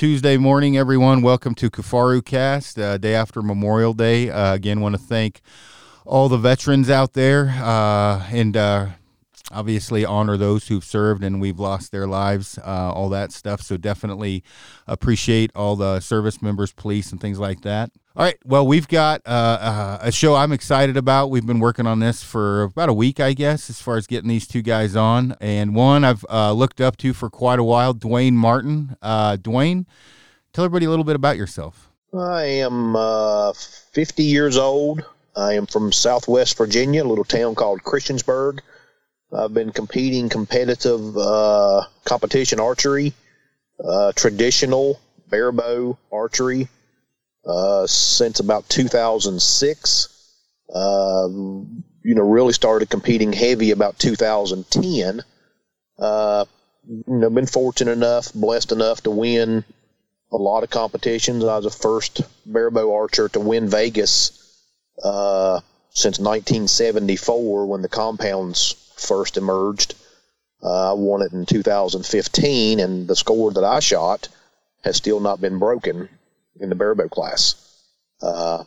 Tuesday morning, everyone. Welcome to Kifaru Cast, uh, day after Memorial Day. Uh, again, want to thank all the veterans out there uh, and uh, obviously honor those who've served and we've lost their lives, uh, all that stuff. So definitely appreciate all the service members, police, and things like that. All right. Well, we've got uh, uh, a show I'm excited about. We've been working on this for about a week, I guess, as far as getting these two guys on. And one I've uh, looked up to for quite a while, Dwayne Martin. Uh, Dwayne, tell everybody a little bit about yourself. I am uh, 50 years old. I am from Southwest Virginia, a little town called Christiansburg. I've been competing competitive uh, competition archery, traditional barebow archery uh, since about 2006. Uh, you know, really started competing heavy about 2010. Uh, you know, been fortunate enough, blessed enough to win a lot of competitions. I was the first barebow archer to win Vegas uh, since 1974 when the compounds first emerged. Uh, I won it in 2015, and the score that I shot has still not been broken in the barebow class. Uh,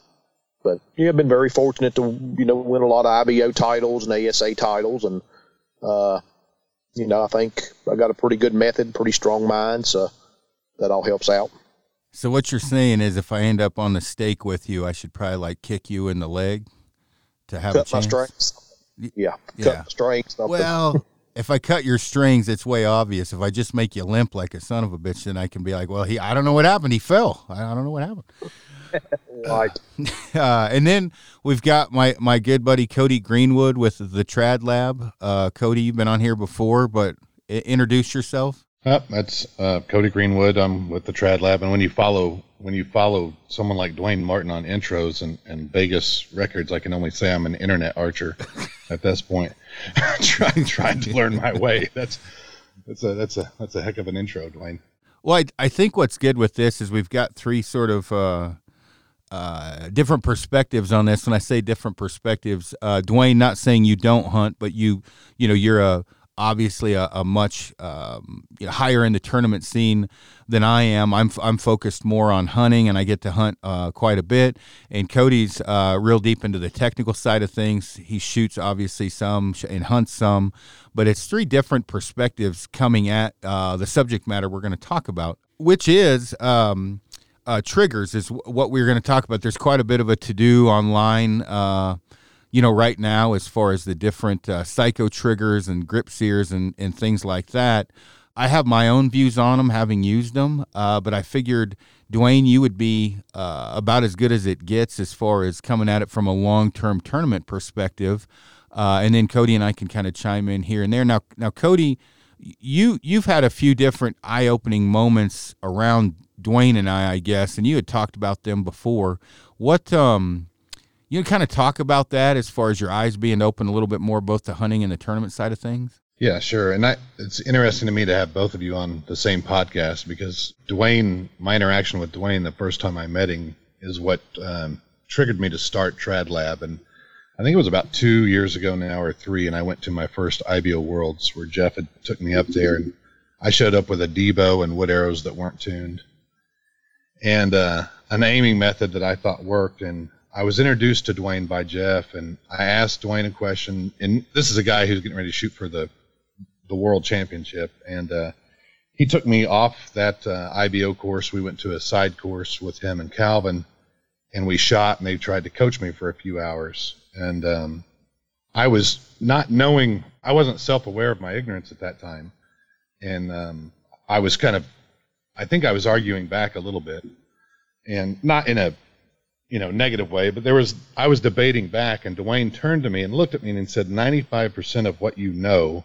but yeah, I've been very fortunate to you know win a lot of IBO titles and ASA titles, and uh, you know I think I got a pretty good method, pretty strong mind, so that all helps out. So what you're saying is, if I end up on the stake with you, I should probably like kick you in the leg to have cut a chance. my strings. Yeah, Yeah. strings. nothing. Well, if I cut your strings, it's way obvious. If I just make you limp like a son of a bitch, then I can be like, well, he, I don't know what happened. He fell. I, I don't know what happened. right. Uh, and then we've got my, my good buddy Cody Greenwood with the Trad Lab. Uh, Cody, you've been on here before, but introduce yourself. Yep, that's uh, Cody Greenwood. I'm with the Trad Lab, and when you follow when you follow someone like Dwayne Martin on intros and, and Vegas records, I can only say I'm an internet archer at this point, trying trying to learn my way. That's that's a that's a that's a heck of an intro, Dwayne. Well, I, I think what's good with this is we've got three sort of uh, uh, different perspectives on this. When I say different perspectives, uh, Dwayne, not saying you don't hunt, but you you know you're a obviously a, a much um, you know, higher in the tournament scene than I am. I'm I'm focused more on hunting, and I get to hunt uh, quite a bit. And Cody's uh, real deep into the technical side of things. He shoots obviously some and hunts some, but it's three different perspectives coming at uh, the subject matter we're going to talk about, which is. Um, uh, triggers is what we're going to talk about. There's quite a bit of a to do online, uh, you know, right now as far as the different uh, psycho triggers and grip sears and, and things like that. I have my own views on them, having used them, uh, but I figured, Dwayne, you would be uh, about as good as it gets as far as coming at it from a long term tournament perspective. Uh, and then Cody and I can kind of chime in here and there. Now, now, Cody, you you've had a few different eye opening moments around Dwayne and I, I guess, and you had talked about them before. What um, you kind of talk about that as far as your eyes being open a little bit more, both the hunting and the tournament side of things. Yeah, sure. And I, it's interesting to me to have both of you on the same podcast because Dwayne, my interaction with Dwayne the first time I met him is what um, triggered me to start Trad Lab. And I think it was about two years ago now or three, and I went to my first IBO Worlds where Jeff had took me up there, and I showed up with a Debo and wood arrows that weren't tuned, and uh, an aiming method that I thought worked. And I was introduced to Dwayne by Jeff, and I asked Dwayne a question. And this is a guy who's getting ready to shoot for the the World Championship, and uh, he took me off that uh, IBO course. We went to a side course with him and Calvin, and we shot. And they tried to coach me for a few hours, and um, I was not knowing. I wasn't self-aware of my ignorance at that time, and um, I was kind of. I think I was arguing back a little bit, and not in a you know negative way, but there was I was debating back, and Dwayne turned to me and looked at me and said, "95% of what you know."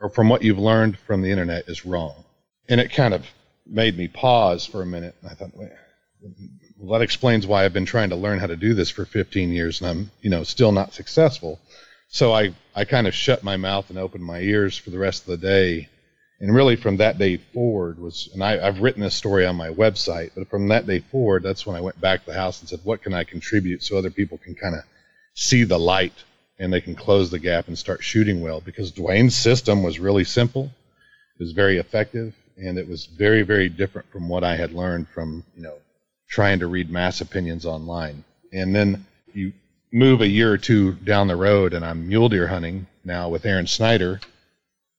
or from what you've learned from the internet is wrong. And it kind of made me pause for a minute. And I thought, well, that explains why I've been trying to learn how to do this for 15 years and I'm, you know, still not successful. So I, I kind of shut my mouth and opened my ears for the rest of the day. And really from that day forward was, and I, I've written this story on my website, but from that day forward, that's when I went back to the house and said, what can I contribute so other people can kind of see the light and they can close the gap and start shooting well because Dwayne's system was really simple, it was very effective, and it was very, very different from what I had learned from you know trying to read mass opinions online. And then you move a year or two down the road, and I'm mule deer hunting now with Aaron Snyder.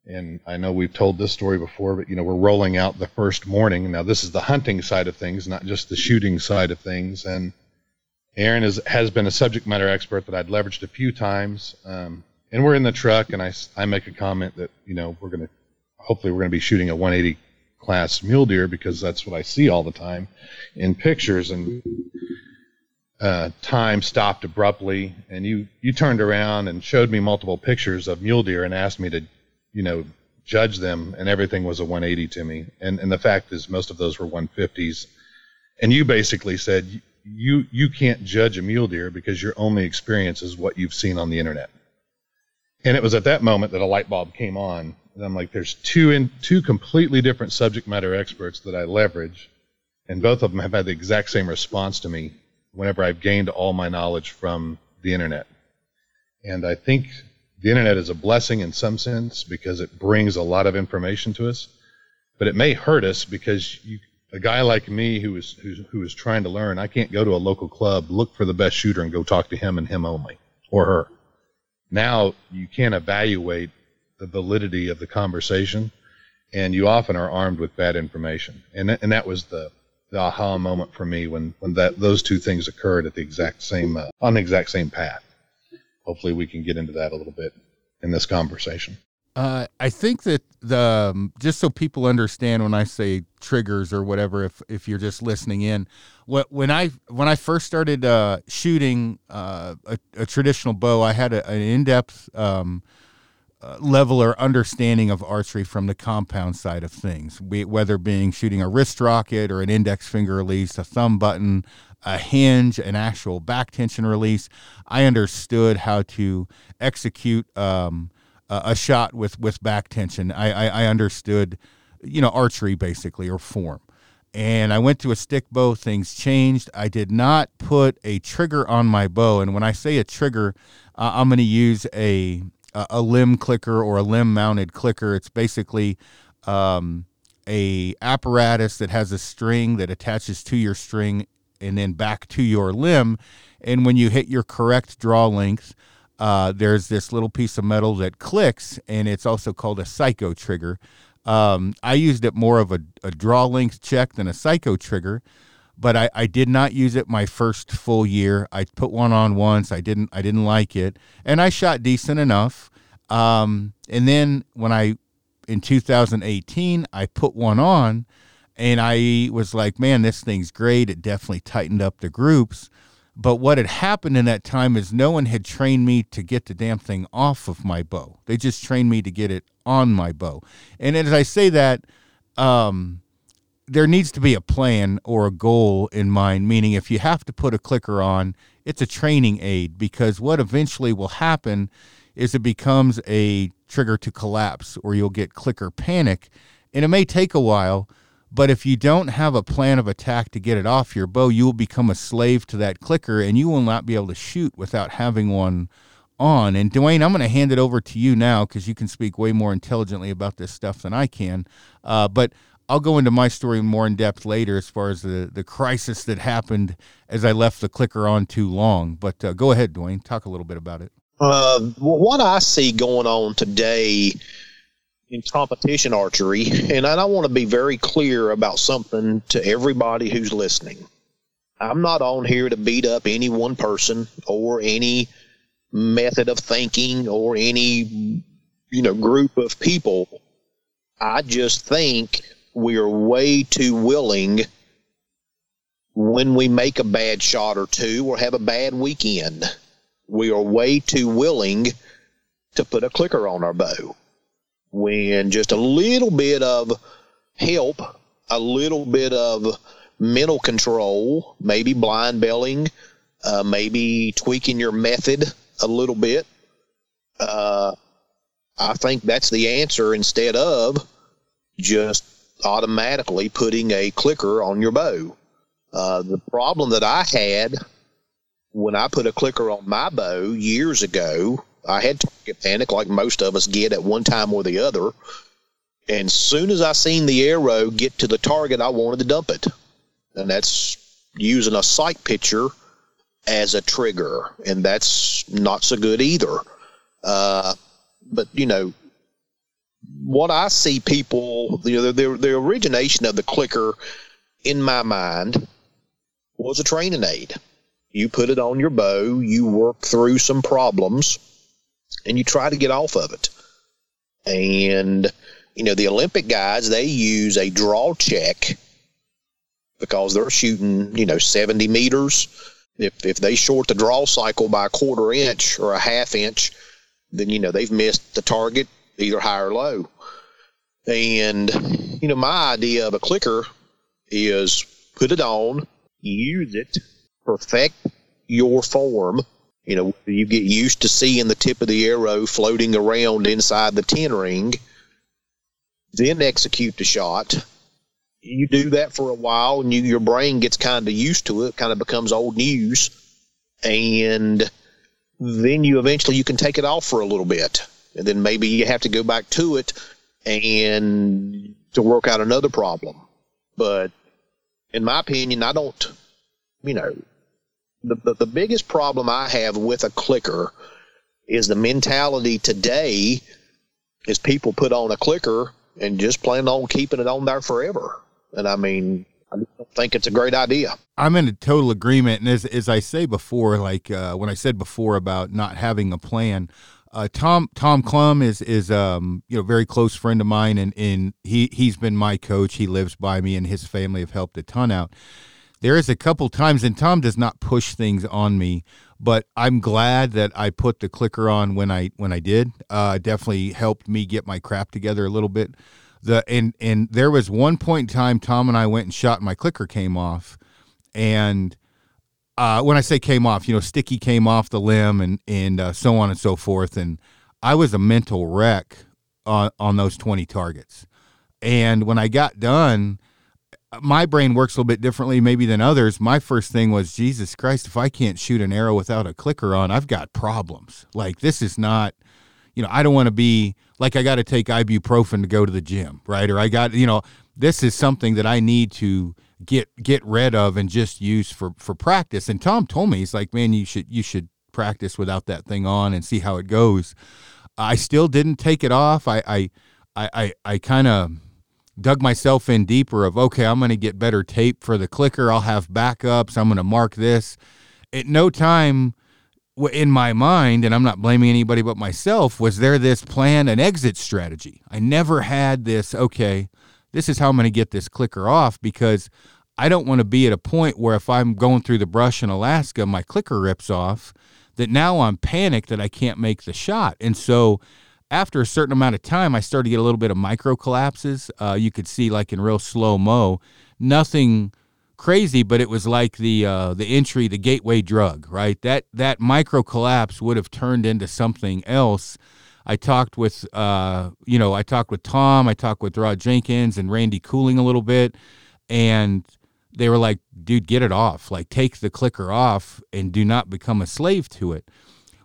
And I know we've told this story before, but you know we're rolling out the first morning. Now this is the hunting side of things, not just the shooting side of things. And Aaron is, has been a subject matter expert that I'd leveraged a few times. Um, and we're in the truck, and I, I make a comment that you know we're to hopefully we're to be shooting a 180 class mule deer because that's what I see all the time in pictures. And uh, time stopped abruptly, and you you turned around and showed me multiple pictures of mule deer and asked me to, you know, judge them, and everything was a 180 to me. And and the fact is, most of those were 150s. And you basically said you you can't judge a mule deer because your only experience is what you've seen on the internet. And it was at that moment that a light bulb came on. And I'm like, there's two in two completely different subject matter experts that I leverage, and both of them have had the exact same response to me whenever I've gained all my knowledge from the internet. And I think the internet is a blessing in some sense because it brings a lot of information to us, but it may hurt us because you, a guy like me who is who's, who is trying to learn, I can't go to a local club, look for the best shooter, and go talk to him and him only or her. Now you can't evaluate the validity of the conversation, and you often are armed with bad information. And and that was the the aha moment for me when when that those two things occurred at the exact same uh, on the exact same path. Hopefully, we can get into that a little bit in this conversation. Uh, I think that the um, just so people understand when I say triggers or whatever, if if you're just listening in, what when I when I first started uh, shooting uh, a, a, traditional bow, I had a, an in depth um, uh, level or understanding of archery from the compound side of things, whether being shooting a wrist rocket or an index finger release, a thumb button, a hinge, an actual back tension release. I understood how to execute. Um, a shot with with back tension. I, I, I understood, you know, archery basically or form. And I went to a stick bow. Things changed. I did not put a trigger on my bow. And when I say a trigger, uh, I'm going to use a a limb clicker or a limb mounted clicker. It's basically um, a apparatus that has a string that attaches to your string and then back to your limb. And when you hit your correct draw length, uh, there's this little piece of metal that clicks, and it's also called a psycho trigger. Um, I used it more of a, a, draw length check than a psycho trigger, but I, I, did not use it my first full year. I put one on once. I didn't I didn't like it, and I shot decent enough. Um, and then when I in 2018 I put one on, and I was like, man, this thing's great. It definitely tightened up the groups. But what had happened in that time is no one had trained me to get the damn thing off of my bow. They just trained me to get it on my bow. And as I say that, um, there needs to be a plan or a goal in mind, meaning if you have to put a clicker on, it's a training aid because what eventually will happen is it becomes a trigger to collapse or you'll get clicker panic. And it may take a while, but if you don't have a plan of attack to get it off your bow, you will become a slave to that clicker and you will not be able to shoot without having one on. And Dwayne, I'm going to hand it over to you now because you can speak way more intelligently about this stuff than I can. Uh, but I'll go into my story more in depth later as far as the, the crisis that happened as I left the clicker on too long. But uh, go ahead, Dwayne. Talk a little bit about it. Uh, what I see going on today in competition archery, and I want to be very clear about something to everybody who's listening. I'm not on here to beat up any one person or any method of thinking or any you know group of people. I just think we are way too willing when we make a bad shot or two or have a bad weekend. We are way too willing to put a clicker on our bow when just a little bit of help, a little bit of mental control, maybe blind baling, uh, maybe tweaking your method a little bit. Uh, I think that's the answer instead of just automatically putting a clicker on your bow. Uh, the problem that I had when I put a clicker on my bow years ago I had target panic like most of us get at one time or the other. And soon as I seen the arrow get to the target, I wanted to dump it. And that's using a sight picture as a trigger. And that's not so good either. Uh, but, you know, what I see people, you know, the, the origination of the clicker in my mind was a training aid. You put it on your bow, you work through some problems, and you try to get off of it. And, you know, the Olympic guys, they use a draw check because they're shooting, you know, 70 meters. If, if they short the draw cycle by a quarter inch or a half inch, then, you know, they've missed the target either high or low. And, you know, my idea of a clicker is put it on, use it, perfect your form. You know, you get used to seeing the tip of the arrow floating around inside the 10 ring, then execute the shot. You do that for a while and you, your brain gets kind of used to it, kind of becomes old news. And then you eventually you can take it off for a little bit. And then maybe you have to go back to it and to work out another problem. But in my opinion, I don't, you know, the, the, the biggest problem I have with a clicker is the mentality today is people put on a clicker and just plan on keeping it on there forever. And I mean, I don't think it's a great idea. I'm in a total agreement. And as, as I say before, like uh, when I said before about not having a plan, uh, Tom Tom Clum is is um you know very close friend of mine and and he he's been my coach. He lives by me and his family have helped a ton out. There is a couple times and Tom does not push things on me, but I'm glad that I put the clicker on when I when I did. Uh, definitely helped me get my crap together a little bit. The and and there was one point in time Tom and I went and shot and my clicker came off and uh, when I say came off, you know, sticky came off the limb and and uh, so on and so forth. And I was a mental wreck on on those twenty targets. And when I got done, my brain works a little bit differently maybe than others. My first thing was, Jesus Christ, if I can't shoot an arrow without a clicker on, I've got problems. Like this is not, you know, I don't want to be like I got to take ibuprofen to go to the gym, right? Or I got, you know, this is something that I need to get get rid of and just use for for practice. And Tom told me he's like, man, you should you should practice without that thing on and see how it goes. I still didn't take it off. I I I I, I kind of dug myself in deeper of okay, I'm going to get better tape for the clicker. I'll have backups. I'm going to mark this. At no time in my mind, and I'm not blaming anybody but myself, was there this plan, an exit strategy. I never had this, okay, this is how I'm going to get this clicker off because I don't want to be at a point where if I'm going through the brush in Alaska, my clicker rips off, that now I'm panicked that I can't make the shot. And so after a certain amount of time, I started to get a little bit of micro collapses. Uh, you could see like in real slow mo, nothing crazy, but it was like the uh, the entry, the gateway drug, right? That that micro collapse would have turned into something else I talked with, uh, you know, I talked with Tom, I talked with Rod Jenkins and Randy Cooling a little bit, and they were like, dude, get it off. Like, take the clicker off and do not become a slave to it.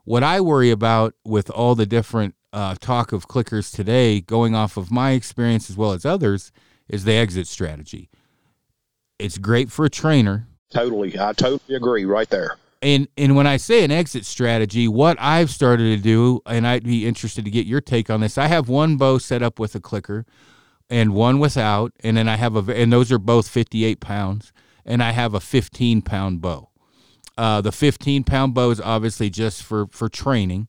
What I worry about with all the different uh, talk of clickers today, going off of my experience as well as others, is the exit strategy. It's great for a trainer. Totally. I totally agree right there and and when I say an exit strategy, what I've started to do, and I'd be interested to get your take on this. I have one bow set up with a clicker, and one without, and then I have a and those are both 58 pounds, and I have a 15 pound bow. Uh, the 15 pound bow is obviously just for for training,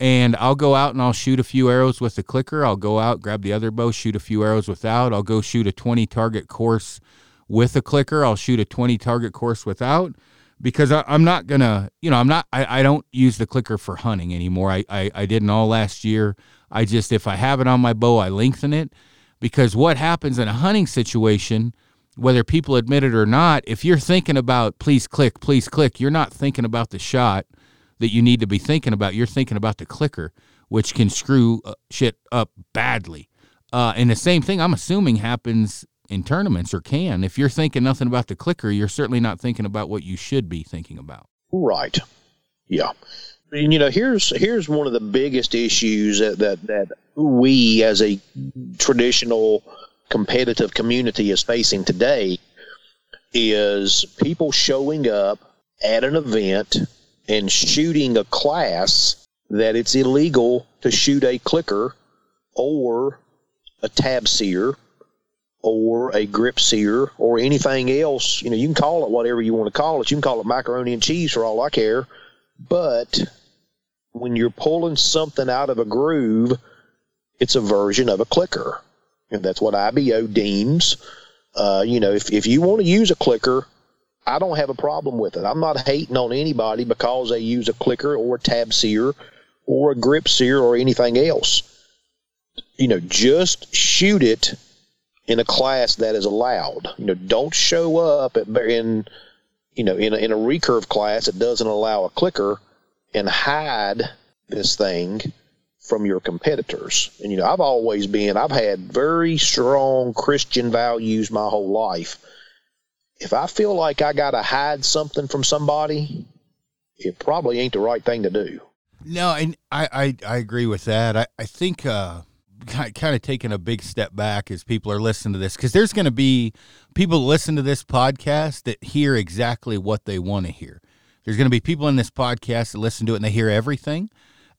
and I'll go out and I'll shoot a few arrows with the clicker. I'll go out grab the other bow, shoot a few arrows without. I'll go shoot a 20 target course with a clicker. I'll shoot a 20 target course without because I, am not gonna, you know, I'm not, I, I don't use the clicker for hunting anymore. I, I, I didn't all last year. I just, if I have it on my bow, I lengthen it because what happens in a hunting situation, whether people admit it or not, if you're thinking about please click, please click, you're not thinking about the shot that you need to be thinking about. You're thinking about the clicker, which can screw uh, shit up badly. Uh, and the same thing, I'm assuming, happens in tournaments or can. If you're thinking nothing about the clicker, you're certainly not thinking about what you should be thinking about. Right. Yeah. And, you know, here's here's one of the biggest issues that that, that we as a traditional competitive community is facing today is people showing up at an event and shooting a class that it's illegal to shoot a clicker or a tab sear or a grip sear or anything else. You know, you can call it whatever you want to call it. You can call it macaroni and cheese for all I care. But when you're pulling something out of a groove, it's a version of a clicker. And that's what IBO deems. Uh, you know, if, if you want to use a clicker, I don't have a problem with it. I'm not hating on anybody because they use a clicker or a tab sear or a grip sear or anything else. You know, just shoot it in a class that is allowed. You know, don't show up at, in you know in a, in a recurve class that doesn't allow a clicker and hide this thing from your competitors. And you know, I've always been I've had very strong Christian values my whole life. If I feel like I got to hide something from somebody, it probably ain't the right thing to do. No, and I I, I agree with that. I I think uh kind of taking a big step back as people are listening to this because there's going to be people listen to this podcast that hear exactly what they want to hear. There's going to be people in this podcast that listen to it and they hear everything.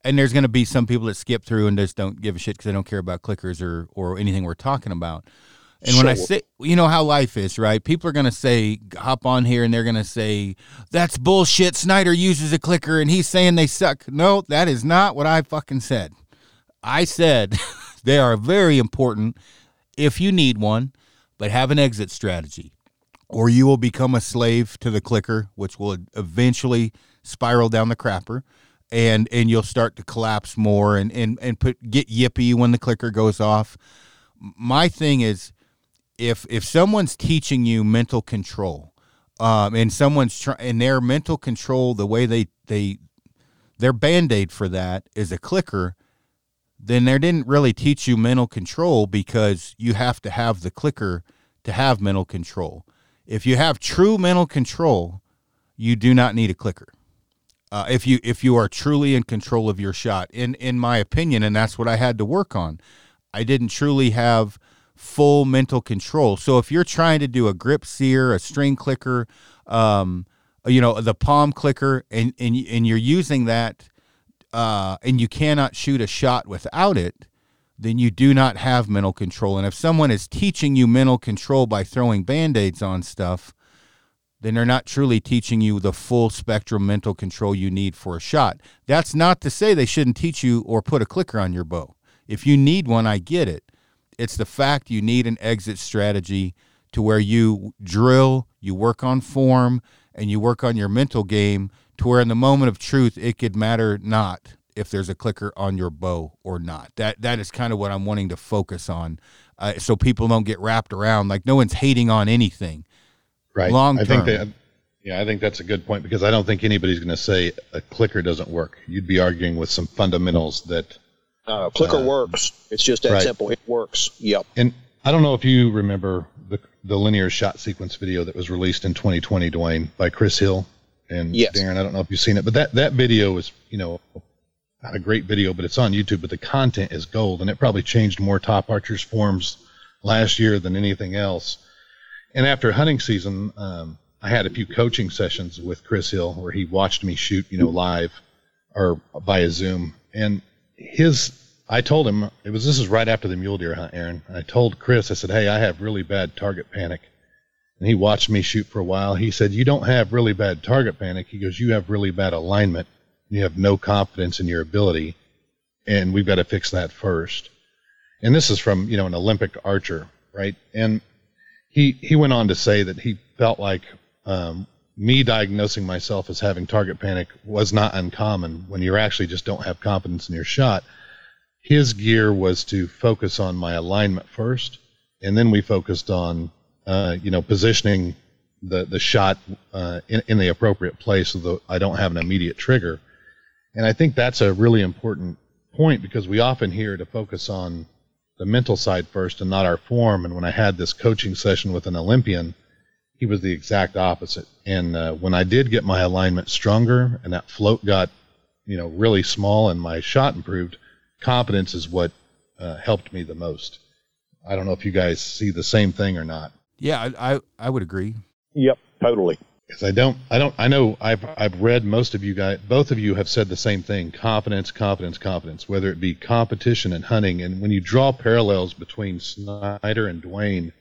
And there's going to be some people that skip through and just don't give a shit because they don't care about clickers or, or anything we're talking about. And when I say, you know how life is, right? People are going to say, hop on here and they're going to say, that's bullshit. Snyder uses a clicker and he's saying they suck. No, that is not what I fucking said. I said They are very important if you need one, but have an exit strategy, or you will become a slave to the clicker, which will eventually spiral down the crapper. And, and you'll start to collapse more and, and, and put get yippy when the clicker goes off. My thing is, if if someone's teaching you mental control, um, and someone's trying and their mental control, the way they they their band aid for that is a clicker, then they didn't really teach you mental control because you have to have the clicker to have mental control. If you have true mental control, you do not need a clicker. Uh, if you if you are truly in control of your shot, in in my opinion, and that's what I had to work on. I didn't truly have full mental control. So if you're trying to do a grip sear, a string clicker, um, you know, the palm clicker, and and and you're using that uh, and you cannot shoot a shot without it, then you do not have mental control. And if someone is teaching you mental control by throwing band aids on stuff, then they're not truly teaching you the full spectrum mental control you need for a shot. That's not to say they shouldn't teach you or put a clicker on your bow. If you need one, I get it. It's the fact you need an exit strategy to where you drill, you work on form, and you work on your mental game to where in the moment of truth it could matter not if there's a clicker on your bow or not. That that is kind of what I'm wanting to focus on, uh, so people don't get wrapped around like no one's hating on anything. Right. Long term. I think that. Yeah, I think that's a good point because I don't think anybody's going to say a clicker doesn't work. You'd be arguing with some fundamentals that. Uh, clicker uh, works. It's just that right. simple. It works. Yep. And I don't know if you remember the the linear shot sequence video that was released in 2020, Dwayne, by Chris Hill and yes. Darren, I don't know if you've seen it, but that, that video is, you know, not a great video, but it's on YouTube, but the content is gold. And it probably changed more top archers forms last year than anything else. And after hunting season, um, I had a few coaching sessions with Chris Hill where he watched me shoot, you know, live or via Zoom. And his, I told him it was, this is right after the mule deer hunt, Aaron. I told Chris, I said, Hey, I have really bad target panic and he watched me shoot for a while. He said, You don't have really bad target panic. He goes, You have really bad alignment. You have no confidence in your ability. And we've got to fix that first. And this is from, you know, an Olympic archer, right? And he, he went on to say that he felt like um, me diagnosing myself as having target panic was not uncommon when you actually just don't have confidence in your shot. His gear was to focus on my alignment first, and then we focused on uh, you know, positioning the the shot uh, in, in the appropriate place so that I don't have an immediate trigger. And I think that's a really important point because we often hear to focus on the mental side first and not our form. And when I had this coaching session with an Olympian, he was the exact opposite. And uh, when I did get my alignment stronger and that float got you know, really small and my shot improved, confidence is what uh, helped me the most. I don't know if you guys see the same thing or not. Yeah, I I, I would agree. Yep, totally. Because I don't, I don't, I know I've I've read most of you guys, both of you have said the same thing: confidence, confidence, confidence. Whether it be competition and hunting, and when you draw parallels between Snyder and Dwayne,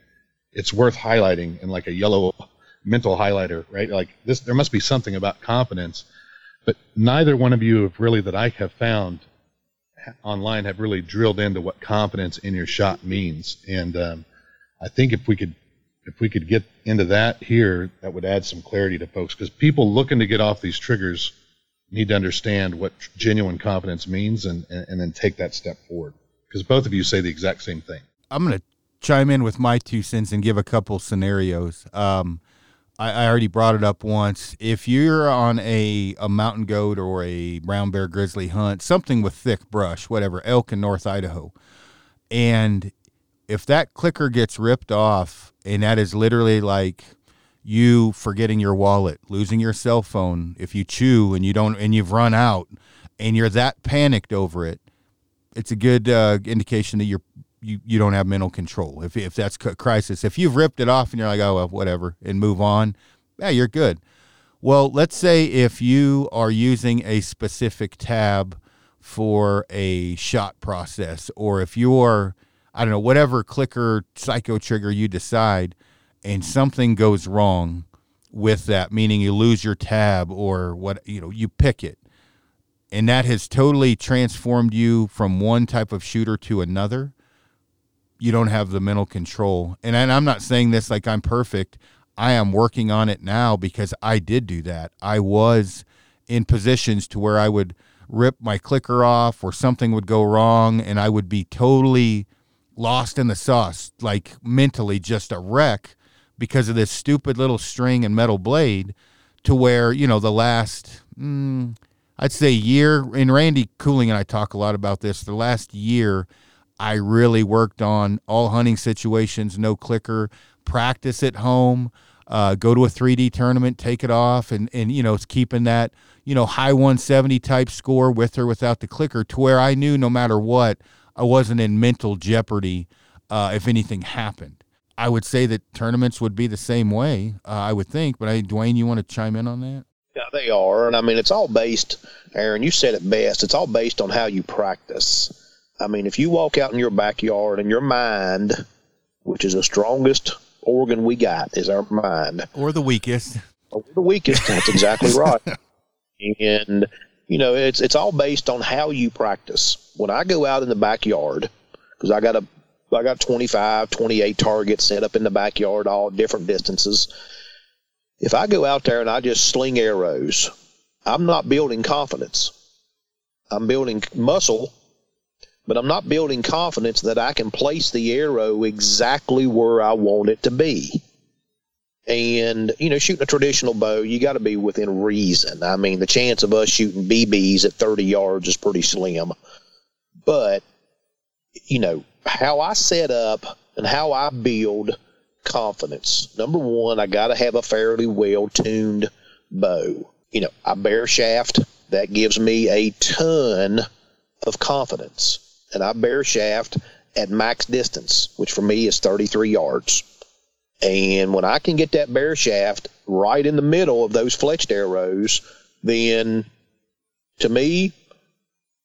it's worth highlighting in like a yellow mental highlighter, right? Like this, there must be something about confidence, but neither one of you have really that I have found online have really drilled into what confidence in your shot means, and um, I think if we could if we could get into that here, that would add some clarity to folks because people looking to get off these triggers need to understand what genuine confidence means and, and, and then take that step forward. Because both of you say the exact same thing. I'm going to chime in with my two cents and give a couple scenarios. Um, I, I, already brought it up once. If you're on a, a mountain goat or a brown bear grizzly hunt, something with thick brush, whatever, elk in North Idaho, and if that clicker gets ripped off, and that is literally like you forgetting your wallet, losing your cell phone, if you chew and you don't, and you've run out, and you're that panicked over it, it's a good uh, indication that you're you, you don't have mental control. If if that's crisis, if you've ripped it off and you're like, oh well, whatever, and move on, yeah, you're good. Well, let's say if you are using a specific tab for a shot process, or if you're I don't know, whatever clicker psycho trigger you decide, and something goes wrong with that, meaning you lose your tab or what, you know, you pick it. And that has totally transformed you from one type of shooter to another. You don't have the mental control. And I'm not saying this like I'm perfect. I am working on it now because I did do that. I was in positions to where I would rip my clicker off or something would go wrong and I would be totally lost in the sauce, like mentally just a wreck because of this stupid little string and metal blade. To where you know the last, mm, I'd say year. And Randy Cooling and I talk a lot about this. The last year, I really worked on all hunting situations, no clicker, practice at home. Uh, go to a 3D tournament, take it off, and and you know it's keeping that you know high 170 type score with or without the clicker to where I knew no matter what I wasn't in mental jeopardy uh, if anything happened. I would say that tournaments would be the same way, uh, I would think. But I, Dwayne, you want to chime in on that? Yeah, they are, and I mean it's all based. Aaron, you said it best. It's all based on how you practice. I mean, if you walk out in your backyard and your mind, which is the strongest organ we got, is our mind, or the weakest, or the weakest. That's exactly right. And you know, it's it's all based on how you practice. When I go out in the backyard, because I got a I got 25, 28 targets set up in the backyard, all different distances. If I go out there and I just sling arrows, I'm not building confidence. I'm building muscle, but I'm not building confidence that I can place the arrow exactly where I want it to be. And, you know, shooting a traditional bow, you got to be within reason. I mean, the chance of us shooting BBs at 30 yards is pretty slim. But, you know, how I set up and how I build confidence. Number one, I got to have a fairly well tuned bow. You know, I bare shaft, that gives me a ton of confidence. And I bare shaft at max distance, which for me is 33 yards. And when I can get that bare shaft right in the middle of those fletched arrows, then to me,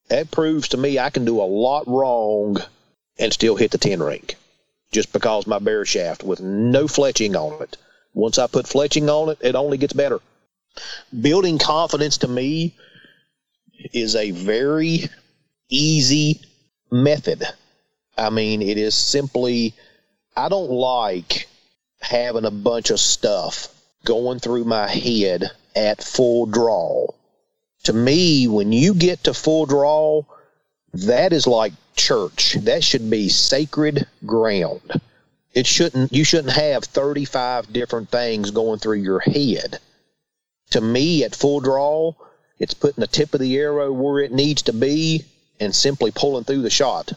that proves to me I can do a lot wrong and still hit the 10 ring just because my bare shaft with no fletching on it. Once I put fletching on it, it only gets better. Building confidence to me is a very easy method. I mean, it is simply, I don't like having a bunch of stuff going through my head at full draw. To me, when you get to full draw, that is like church. That should be sacred ground. It shouldn't you shouldn't have 35 different things going through your head. To me at full draw, it's putting the tip of the arrow where it needs to be and simply pulling through the shot.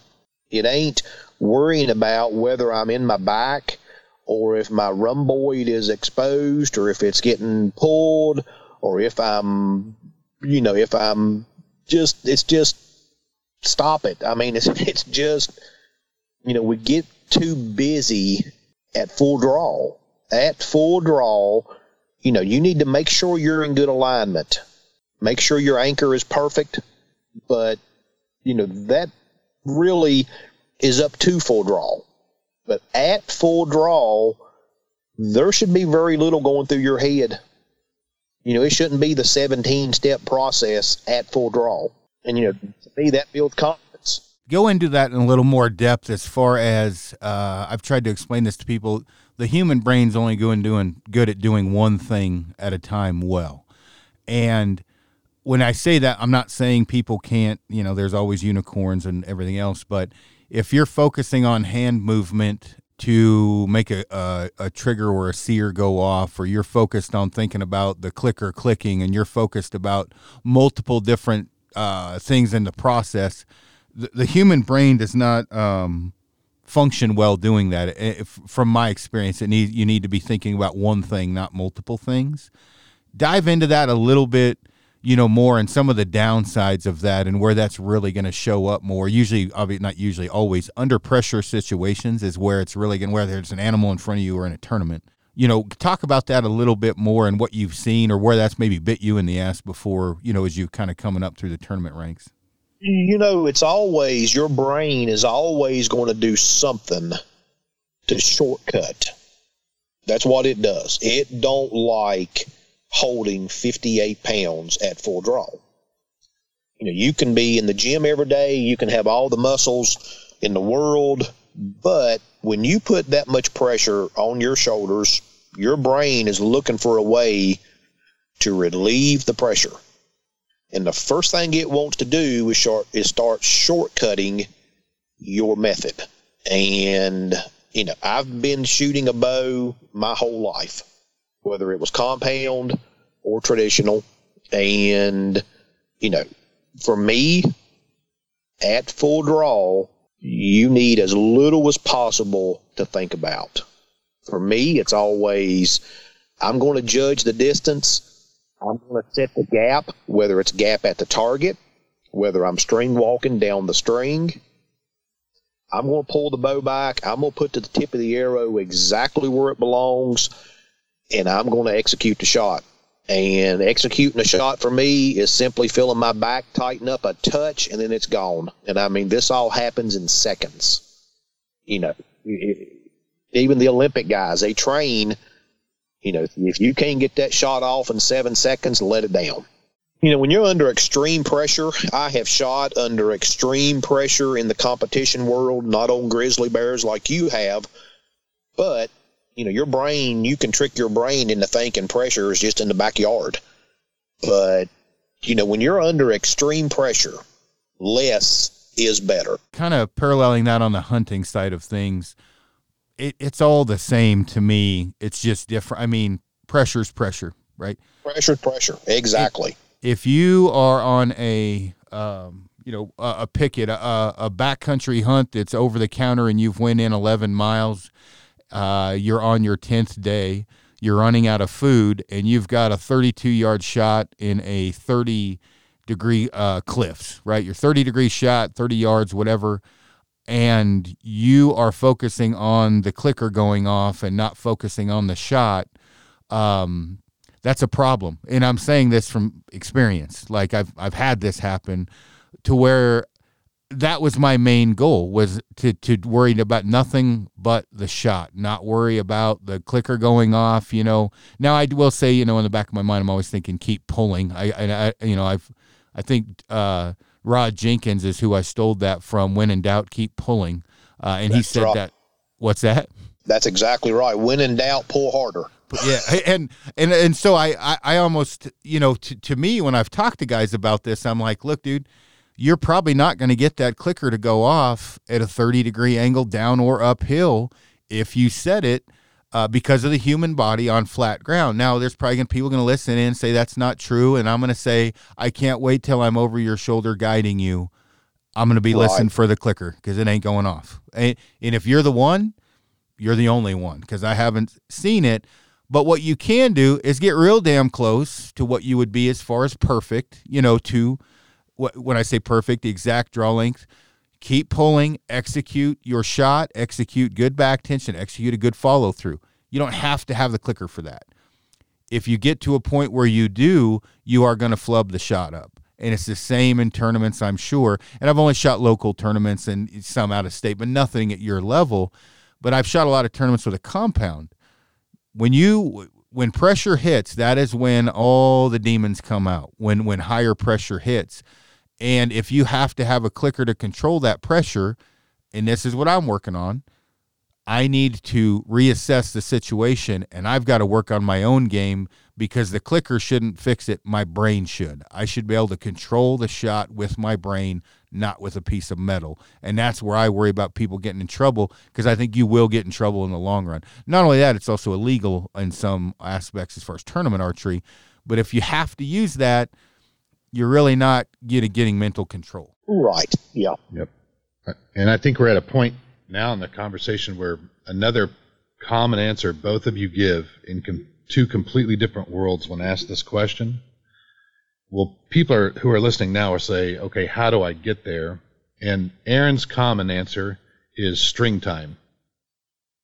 It ain't worrying about whether I'm in my back or if my rhomboid is exposed or if it's getting pulled or if I'm, you know, if I'm just it's just stop it. I mean, it's it's just you know we get too busy at full draw. At full draw, you know, you need to make sure you're in good alignment. Make sure your anchor is perfect, but you know that really is up to full draw. But at full draw, there should be very little going through your head. You know, it shouldn't be the 17 step process at full draw. And, you know, to me, that builds confidence. Go into that in a little more depth as far as uh, I've tried to explain this to people. The human brain's only going doing good at doing one thing at a time well. And when I say that, I'm not saying people can't, you know, there's always unicorns and everything else, but if you're focusing on hand movement to make a, a, a, trigger or a sear go off, or you're focused on thinking about the clicker clicking and you're focused about multiple different uh, things in the process, the, the human brain does not um, function well doing that. If, from my experience, it need, you need to be thinking about one thing, not multiple things. Dive into that a little bit you know more and some of the downsides of that and where that's really going to show up more usually not usually always under pressure situations is where it's really going whether it's an animal in front of you or in a tournament. You know talk about that a little bit more and what you've seen or where that's maybe bit you in the ass before you know as you kind of coming up through the tournament ranks. You know it's always your brain is always going to do something to shortcut. That's what it does. It don't like holding 58 pounds at full draw. You know, you can be in the gym every day, you can have all the muscles in the world, but when you put that much pressure on your shoulders, your brain is looking for a way to relieve the pressure. And the first thing it wants to do is, short, is start shortcutting your method. And, you know, I've been shooting a bow my whole life whether it was compound or traditional. And, you know, for me, at full draw, you need as little as possible to think about. For me, it's always I'm going to judge the distance. I'm going to set the gap, whether it's gap at the target, whether I'm string walking down the string. I'm going to pull the bow back. I'm going to put to the tip of the arrow exactly where it belongs and I'm going to execute the shot. And executing a shot for me is simply feeling my back tighten up a touch and then it's gone. And I mean, this all happens in seconds. You know, even the Olympic guys, they train, you know, if you can't get that shot off in seven seconds, let it down. You know, when you're under extreme pressure, I have shot under extreme pressure in the competition world, not on grizzly bears like you have, but you know, your brain, you can trick your brain into thinking pressure is just in the backyard. But, you know, when you're under extreme pressure, less is better. Kind of paralleling that on the hunting side of things, it, it's all the same to me. It's just different. I mean, pressure's pressure, right? Pressure's pressure. Exactly. If, if you are on a, um, you know, a, a picket, a, a backcountry hunt that's over the counter and you've went in 11 miles, uh, you're on your 10th day, you're running out of food, and you've got a 32 yard shot in a 30 degree uh, cliffs, right? Your 30 degree shot, 30 yards, whatever, and you are focusing on the clicker going off and not focusing on the shot. Um, that's a problem, and I'm saying this from experience. Like I've I've had this happen to where that was my main goal was to to worry about nothing but the shot, not worry about the clicker going off. You know, now I will say, you know, in the back of my mind, I'm always thinking keep pulling. I, I you know, I've I think uh, Rod Jenkins is who I stole that from. When in doubt, keep pulling. Uh, and That's he said right. that. What's that? That's exactly right. When in doubt, pull harder. yeah, and and and so I I, I almost you know to to me when I've talked to guys about this, I'm like, look, dude you're probably not going to get that clicker to go off at a 30 degree angle down or uphill if you set it uh, because of the human body on flat ground. Now, there's probably gonna, people going to listen in and say that's not true, and I'm going to say I can't wait till I'm over your shoulder guiding you. I'm going to be right. listening for the clicker because it ain't going off. And, and if you're the one, you're the only one because I haven't seen it. But what you can do is get real damn close to what you would be as far as perfect, you know, to when I say perfect, the exact draw length. Keep pulling, execute your shot, execute good back tension, execute a good follow through. You don't have to have the clicker for that. If you get to a point where you do, you are going to flub the shot up. And it's the same in tournaments, I'm sure. And I've only shot local tournaments and some out of state, but nothing at your level. But I've shot a lot of tournaments with a compound. When you when pressure hits, that is when all the demons come out. When when higher pressure hits. And if you have to have a clicker to control that pressure, and this is what I'm working on, I need to reassess the situation and I've got to work on my own game because the clicker shouldn't fix it. My brain should. I should be able to control the shot with my brain, not with a piece of metal. And that's where I worry about people getting in trouble because I think you will get in trouble in the long run. Not only that, it's also illegal in some aspects as far as tournament archery. But if you have to use that, you're really not getting getting mental control. Right. Yeah. Yep. And I think we're at a point now in the conversation where another common answer both of you give in com- two completely different worlds when asked this question. Well, people are, who are listening now are say, okay, how do I get there? And Aaron's common answer is string time.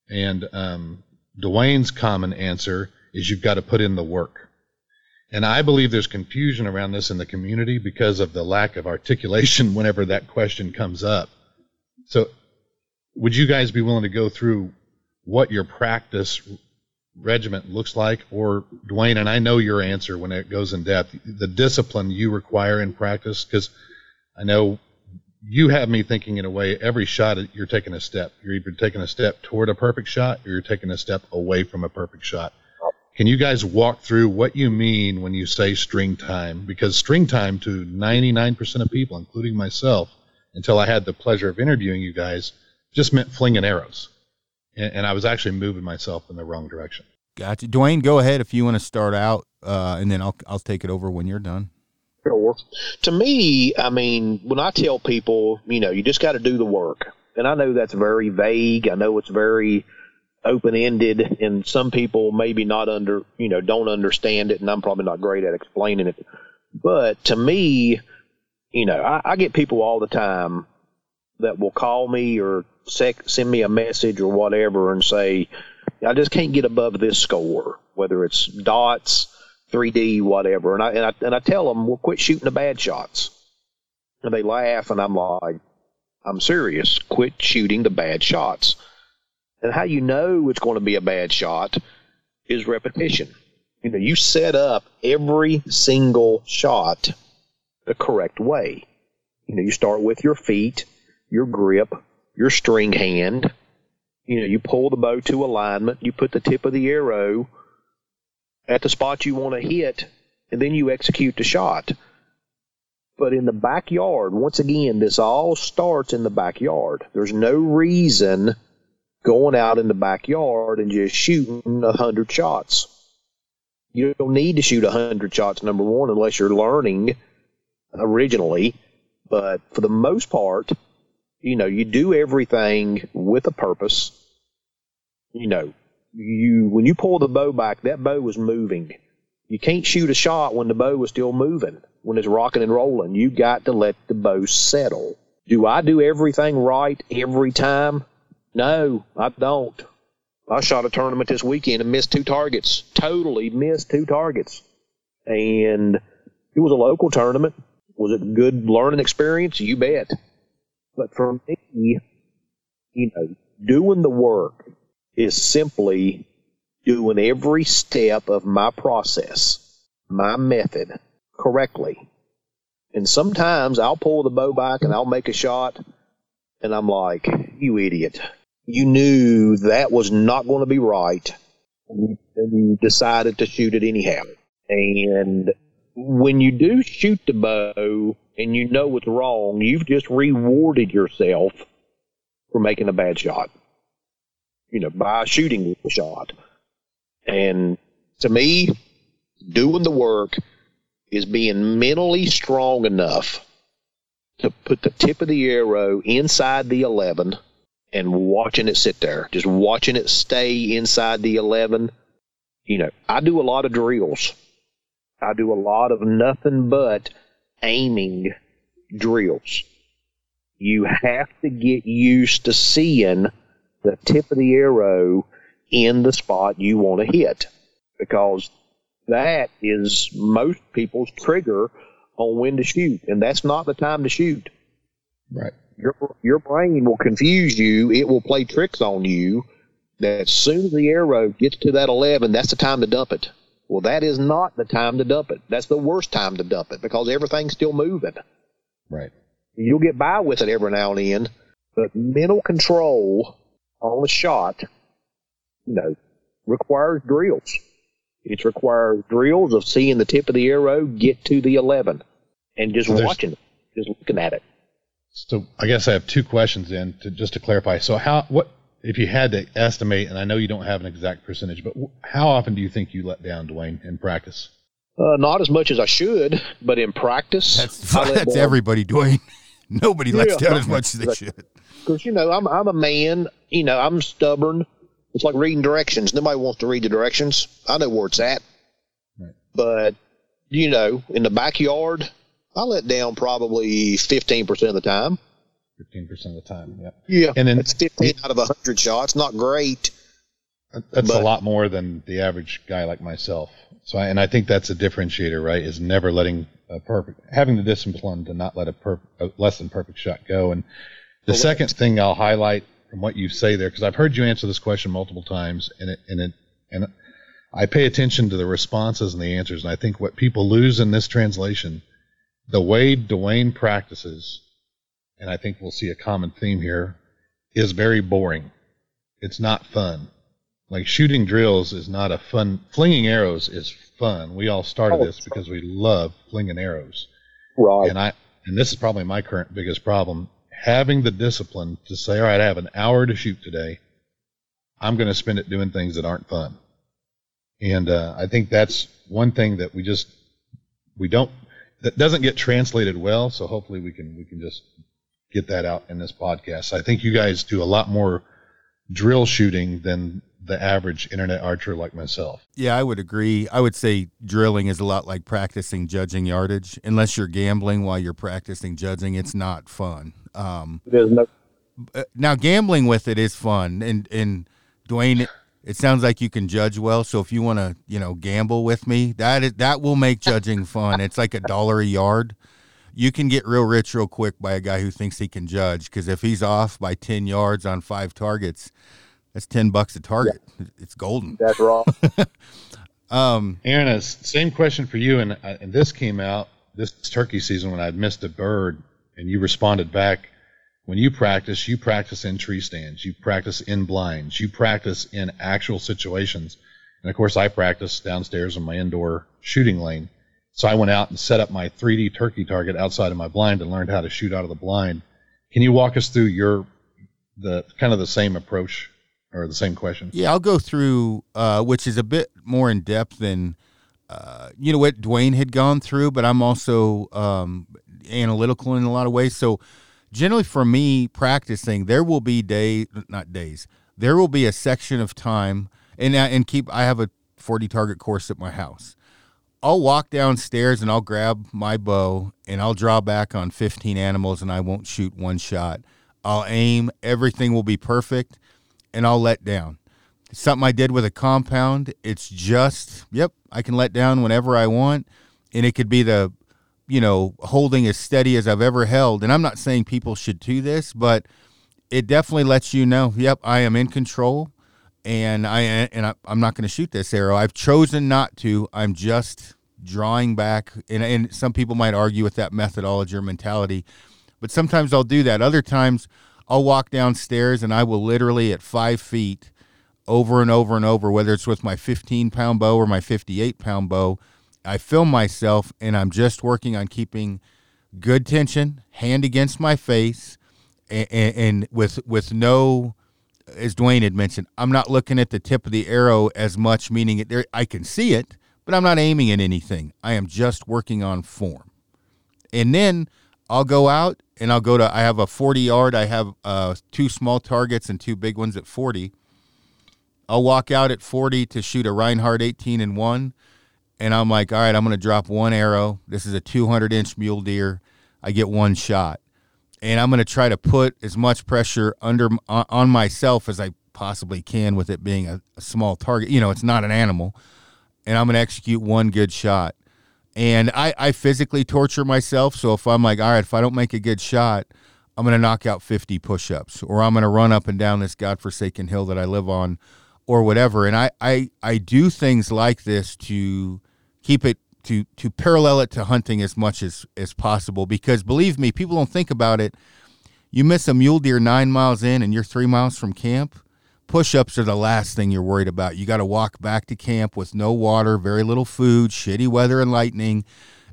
And um, Dwayne's common answer is you've got to put in the work. And I believe there's confusion around this in the community because of the lack of articulation whenever that question comes up. So, would you guys be willing to go through what your practice regiment looks like? Or, Dwayne, and I know your answer when it goes in depth, the discipline you require in practice, because I know you have me thinking in a way every shot you're taking a step. You're either taking a step toward a perfect shot or you're taking a step away from a perfect shot. Can you guys walk through what you mean when you say string time? Because string time to 99% of people, including myself, until I had the pleasure of interviewing you guys, just meant flinging arrows. And, and I was actually moving myself in the wrong direction. Gotcha. Dwayne, go ahead if you want to start out, uh, and then I'll, I'll take it over when you're done. Sure. To me, I mean, when I tell people, you know, you just got to do the work. And I know that's very vague. I know it's very open ended, and some people maybe not under, you know, don't understand it, and I'm probably not great at explaining it. But to me, you know, I, I get people all the time that will call me or sec, send me a message or whatever and say, I just can't get above this score, whether it's dots, 3D, whatever. And I, and I, and I tell them, well, quit shooting the bad shots. And they laugh, and I'm like, I'm serious. Quit shooting the bad shots. And how you know it's going to be a bad shot is repetition. You know, you set up every single shot the correct way. You know, you start with your feet, your grip, your string hand. You know, you pull the bow to alignment, you put the tip of the arrow at the spot you want to hit, and then you execute the shot. But in the backyard, once again, this all starts in the backyard. There's no reason going out in the backyard and just shooting a hundred shots. You don't need to shoot a hundred shots, number one, unless you're learning originally. But for the most part, you know, you do everything with a purpose. You know, you when you pull the bow back, that bow is moving. You can't shoot a shot when the bow is still moving, when it's rocking and rolling. You got to let the bow settle. Do I do everything right every time? No, I don't. I shot a tournament this weekend and missed two targets. Totally missed two targets. And it was a local tournament. Was it a good learning experience? You bet. But for me, you know, doing the work is simply doing every step of my process, my method correctly. And sometimes I'll pull the bow back and I'll make a shot and I'm like, you idiot you knew that was not going to be right, and you decided to shoot it anyhow. And when you do shoot the bow and you know it's wrong, you've just rewarded yourself for making a bad shot. You know, by shooting the shot. And to me, doing the work is being mentally strong enough to put the tip of the arrow inside the 11 and watching it sit there, just watching it stay inside the 11. You know, I do a lot of drills. I do a lot of nothing but aiming drills. You have to get used to seeing the tip of the arrow in the spot you want to hit because that is most people's trigger on when to shoot, and that's not the time to shoot. Right. Your your brain will confuse you. It will play tricks on you. That as soon as the arrow gets to that eleven, that's the time to dump it. Well, that is not the time to dump it. That's the worst time to dump it because everything's still moving. Right. You'll get by with it every now and then, but mental control on the shot, you know, requires drills. It requires drills of seeing the tip of the arrow get to the 11 and just So watching it, just looking at it. So I guess I have two questions then to just to clarify. So how what if you had to estimate, and I know you don't have an exact percentage, but how often do you think you let down, Dwayne, in practice? Uh, not as much as I should, but in practice, That's that's everybody, Dwayne. Nobody lets Yeah. down as much as they Right. should. because you know I'm I'm a man. You know I'm stubborn. It's like reading directions. Nobody wants to read the directions. I know where it's at. Right. But you know, in the backyard, I let down probably fifteen percent of the time. Fifteen percent of the time. Yeah. Yeah, And then- it's fifteen out of hundred shots. Not great. That's a lot more than the average guy like myself. So, I, and I think that's a differentiator, right? Is never letting a perfect, having the discipline to not let a, per, a less than perfect shot go. And the Correct. second thing I'll highlight from what you say there, because I've heard you answer this question multiple times, and it, and it, and I pay attention to the responses and the answers, and I think what people lose in this translation, the way Dwayne practices, and I think we'll see a common theme here, is very boring. It's not fun. Like shooting drills is not a fun flinging arrows is fun. We all started Oh, this because we love flinging arrows. Right. and i and this is probably my current biggest problem. Having the discipline to say all right i have an hour to shoot today. I'm going to spend it doing things that aren't fun. And uh, i think that's one thing that we just we don't that doesn't get translated well so hopefully we can we can just get that out in this podcast i think you guys do a lot more drill shooting than the average internet archer like myself. Yeah, I would agree. I would say drilling is a lot like practicing judging yardage. Unless you're gambling while you're practicing judging, it's not fun. Um, There's no. uh, now gambling with it is fun, and and Dwayne, it sounds like you can judge well. So if you want to, you know, gamble with me, that is that will make judging fun. It's like a dollar a yard. You can get real rich real quick by a guy who thinks he can judge because if he's off by ten yards on five targets, that's ten bucks a target. It's golden. That's right. Um, Aaron, a s- same question for you, and uh, and this came out this turkey season when I'd missed a bird, and you responded back. When you practice, you practice in tree stands, you practice in blinds, you practice in actual situations, and of course, I practice downstairs in my indoor shooting lane. So I went out and set up my 3D turkey target outside of my blind and learned how to shoot out of the blind. Can you walk us through your the kind of the same approach or the same question? Yeah, I'll go through, uh, which is a bit more in depth than uh, you know what Dwayne had gone through, but I'm also um, analytical in a lot of ways. So generally, for me, practicing, there will be day, not days, there will be a section of time, and I- and keep. I have a 40 target course at my house. I'll walk downstairs and I'll grab my bow and I'll draw back on 15 animals and I won't shoot one shot. I'll aim, everything will be perfect, and I'll let down. Something I did with a compound, it's just, yep, I can let down whenever I want. And it could be the, you know, holding as steady as I've ever held. And I'm not saying people should do this, but it definitely lets you know, yep, I am in control and I and I, I'm not going to shoot this arrow. I've chosen not to. I'm just drawing back, and, and some people might argue with that methodology or mentality, but sometimes I'll do that. Other times I'll walk downstairs and I will literally at five feet over and over and over, whether it's with my 15 pound bow or my 58 pound bow. I film myself and I'm just working on keeping good tension, hand against my face, and, and with with no as Dwayne had mentioned, I'm not looking at the tip of the arrow as much, meaning it there I can see it, but I'm not aiming at anything. I am just working on form. And then I'll go out and I'll go to I have a 40 yard, I have uh, two small targets and two big ones at 40. I'll walk out at 40 to shoot a Rinehart 18 and 1 and I'm like, "All right, I'm going to drop one arrow. This is a 200 inch mule deer. I get one shot. And I'm going to try to put as much pressure under on myself as I possibly can with it being a, a small target. You know, it's not an animal. And I'm going to execute one good shot. And I, I physically torture myself. So if I'm like, all right, if I don't make a good shot, I'm going to knock out 50 push ups or I'm going to run up and down this godforsaken hill that I live on or whatever. And I, I, I do things like this to keep it to to parallel it to hunting as much as as possible because believe me, people don't think about it. You miss a mule deer nine miles in and you're three miles from camp. Push ups are the last thing you're worried about. You got to walk back to camp with no water, very little food, shitty weather and lightning.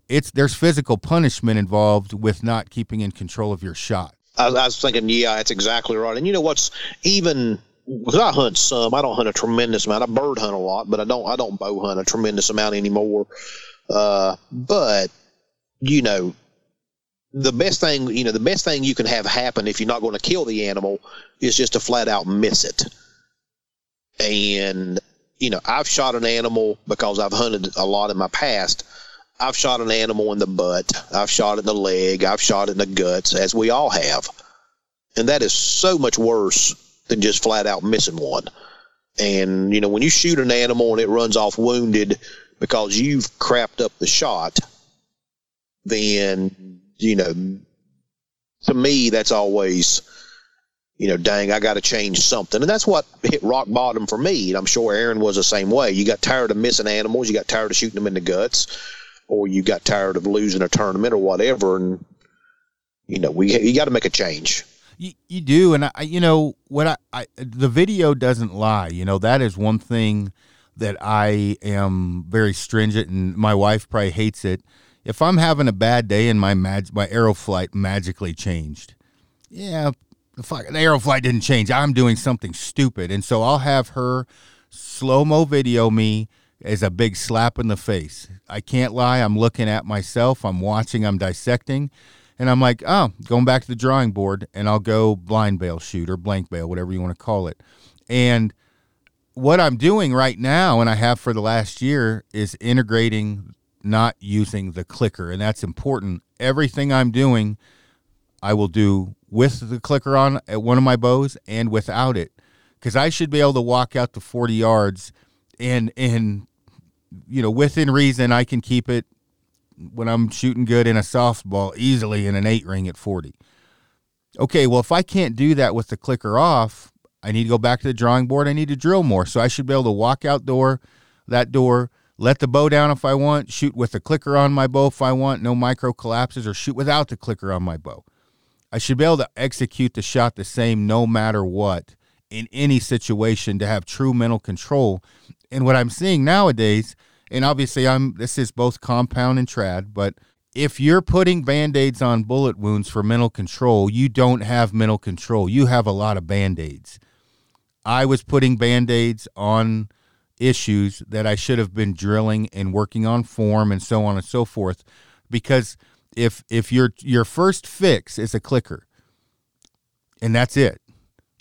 It's there's physical punishment involved with not keeping in control of your shot. I, I was thinking, yeah, that's exactly right. And you know what's even because I hunt some. I don't hunt a tremendous amount. I bird hunt a lot, but I don't. I don't bow hunt a tremendous amount anymore. Uh, but you know, the best thing you know, the best thing you can have happen if you're not going to kill the animal is just to flat out miss it. And you know, I've shot an animal because I've hunted a lot in my past. I've shot an animal in the butt. I've shot in the leg. I've shot in the guts, as we all have. And that is so much worse than just flat out missing one. And, you know, when you shoot an animal and it runs off wounded because you've crapped up the shot, then, you know, to me, that's always, you know, dang, I got to change something. And that's what hit rock bottom for me. And I'm sure Aaron was the same way. You got tired of missing animals, you got tired of shooting them in the guts, or you got tired of losing a tournament or whatever. And, you know, we you got to make a change. You, you do, and I, you know what I, I, the video doesn't lie. You know that is one thing that I am very stringent, and my wife probably hates it. If I'm having a bad day and my mag- my arrow flight magically changed, yeah, the, fuck, the arrow flight didn't change. I'm doing something stupid, and so I'll have her slow mo video me as a big slap in the face. I can't lie. I'm looking at myself. I'm watching. I'm dissecting and I'm like, oh, going back to the drawing board, and I'll go blind bale shoot or blank bale, whatever you want to call it. And what I'm doing right now, and I have for the last year, is integrating not using the clicker, and that's important. Everything I'm doing, I will do with the clicker on at one of my bows and without it, because I should be able to walk out to 40 yards, and and you know within reason, I can keep it when I'm shooting good in a softball easily in an eight ring at 40. Okay, well, if I can't do that with the clicker off, I need to go back to the drawing board. I need to drill more. So I should be able to walk out door, that door, let the bow down if I want, shoot with the clicker on my bow if I want, no micro collapses, or shoot without the clicker on my bow. I should be able to execute the shot the same no matter what in any situation to have true mental control. And what I'm seeing nowadays – and obviously I'm this is both compound and trad, but if you're putting band-aids on bullet wounds for mental control, you don't have mental control. You have a lot of band-aids. I was putting band-aids on issues that I should have been drilling and working on form and so on and so forth because if if your your first fix is a clicker and that's it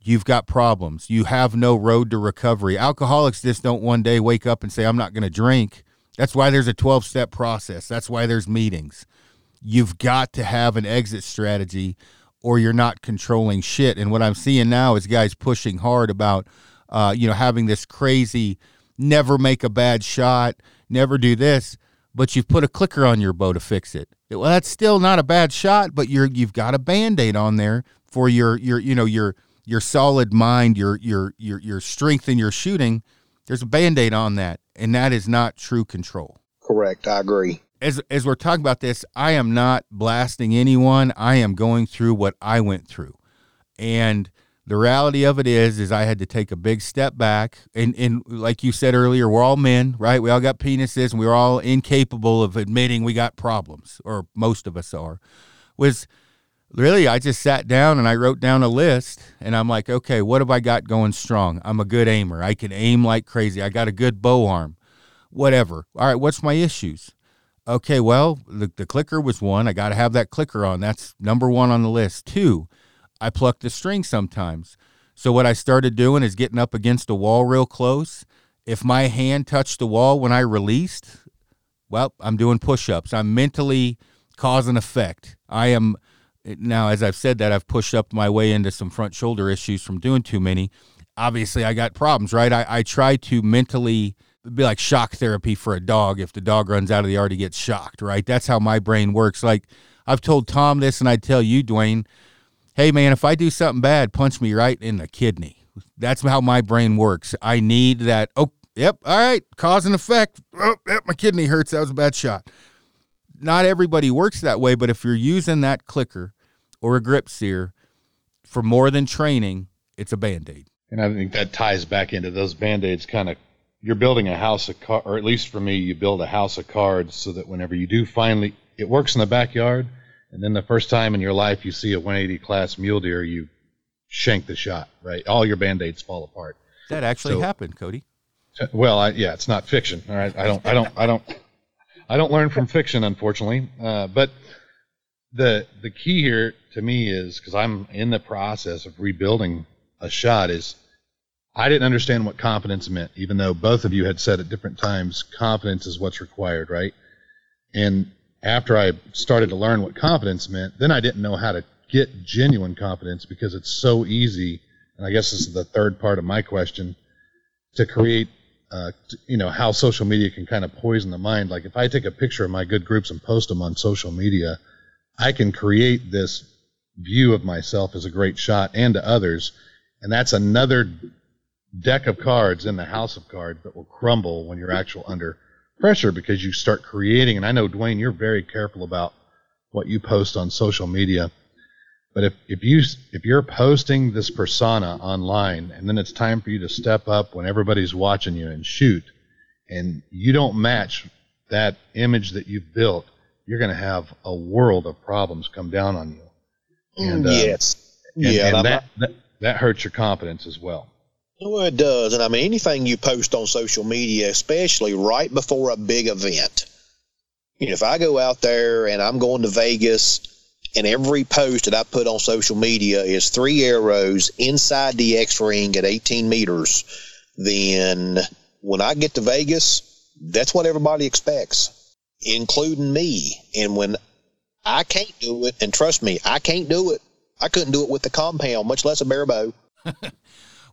you've got problems. You have no road to recovery. Alcoholics just don't one day wake up and say, I'm not going to drink. That's why there's a 12 step process. That's why there's meetings. You've got to have an exit strategy or you're not controlling shit. And what I'm seeing now is guys pushing hard about, uh, you know, having this crazy never make a bad shot, never do this, but you've put a clicker on your bow to fix it. Well, that's still not a bad shot, but you're you've got a band-aid on there for your your you know your your solid mind, your your your your strength in your shooting, there's a band-aid on that, and that is not true control. Correct. I agree. As as we're talking about this, I am not blasting anyone. I am going through what I went through. And the reality of it is is I had to take a big step back and and like you said earlier, we're all men, right? We all got penises and we're all incapable of admitting we got problems, or most of us are. Was really i just sat down and i wrote down a list and i'm like okay what have i got going strong? I'm a good aimer. I can aim like crazy. I got a good bow arm. Whatever. All right what's my issues? Okay well the, the clicker was one. I got to have that clicker on. That's number one on the list. Two i pluck the string sometimes. So what i started doing is getting up against a wall real close. If my hand touched the wall when i released well i'm doing push-ups. I'm mentally cause and effect. I am now, as I've said that, I've pushed up my way into some front shoulder issues from doing too many. Obviously, I got problems, right? I, I try to mentally be like shock therapy for a dog. If the dog runs out of the yard, he gets shocked, right? That's how my brain works. Like I've told Tom this, and I tell you, Dwayne, hey man, if I do something bad, punch me right in the kidney. That's how my brain works. I need that. Oh, yep, all right, cause and effect. Oh, yep, my kidney hurts. That was a bad shot. Not everybody works that way, but if you're using that clicker or a grip sear for more than training, it's a band aid. And I think that ties back into those band aids kind of you're building a house of cards, or at least for me, you build a house of cards so that whenever you do finally, it works in the backyard, and then the first time in your life you see a 180 class mule deer, you shank the shot, right? All your band aids fall apart. That actually so, happened, Cody. Well, I, yeah, it's not fiction. All right, I don't, I don't, I don't, I don't learn from fiction, unfortunately. Uh, but the the key here to me is because I'm in the process of rebuilding a shot is I didn't understand what confidence meant, even though both of you had said at different times confidence is what's required, right? And after I started to learn what confidence meant, then I didn't know how to get genuine confidence because it's so easy. And I guess this is the third part of my question to create, uh, you know, how social media can kind of poison the mind. Like if I take a picture of my good groups and post them on social media, I can create this view of myself as a great shot and to others. And that's another deck of cards in the house of cards that will crumble when you're actual under pressure because you start creating. And I know, Dwayne, you're very careful about what you post on social media. But if, if you if you're posting this persona online and then it's time for you to step up when everybody's watching you and shoot, and you don't match that image that you've built, you're going to have a world of problems come down on you. And, uh, yes, and, yeah, and that, that that hurts your confidence as well. Well, it does. And I mean, anything you post on social media, especially right before a big event, you know, if I go out there and I'm going to Vegas and every post that I put on social media is three arrows inside the X ring at 18 meters, then when I get to Vegas, that's what everybody expects, including me. And when I can't do it, and trust me, I can't do it. I couldn't do it with the compound, much less a bare bow.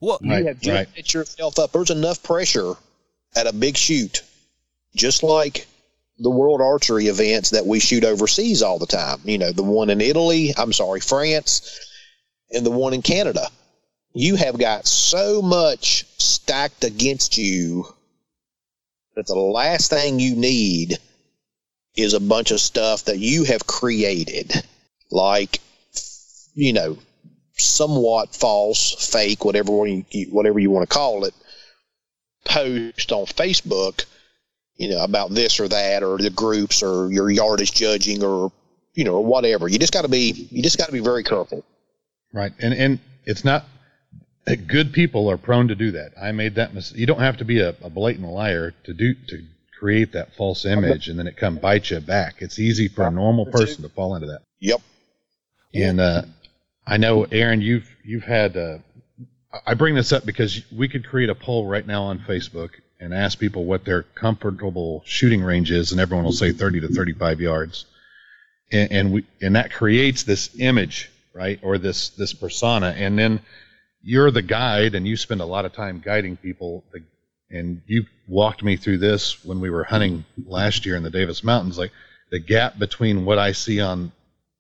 Well, you right, have just right. set yourself up. There's enough pressure at a big shoot, just like the world archery events that we shoot overseas all the time. You know, the one in Italy, I'm sorry, France, and the one in Canada. You have got so much stacked against you that the last thing you need is a bunch of stuff that you have created, like, you know, somewhat false, fake, whatever you, whatever you want to call it, post on Facebook, you know, about this or that, or the groups, or your yardage judging, or you know, or whatever. You just got to be, you just got to be very careful. Right, and and it's not. Good people are prone to do that. I made that mistake. You don't have to be a, a blatant liar to do to create that false image, and then it come bite you back. It's easy for a normal person to fall into that. Yep. And uh, I know, Aaron, you've you've had. Uh, I bring this up because we could create a poll right now on Facebook and ask people what their comfortable shooting range is, and everyone will say 30 to 35 yards, and, and we and that creates this image, right, or this this persona, and then you're the guide, and you spend a lot of time guiding people. And you walked me through this when we were hunting last year in the Davis Mountains, like the gap between what I see on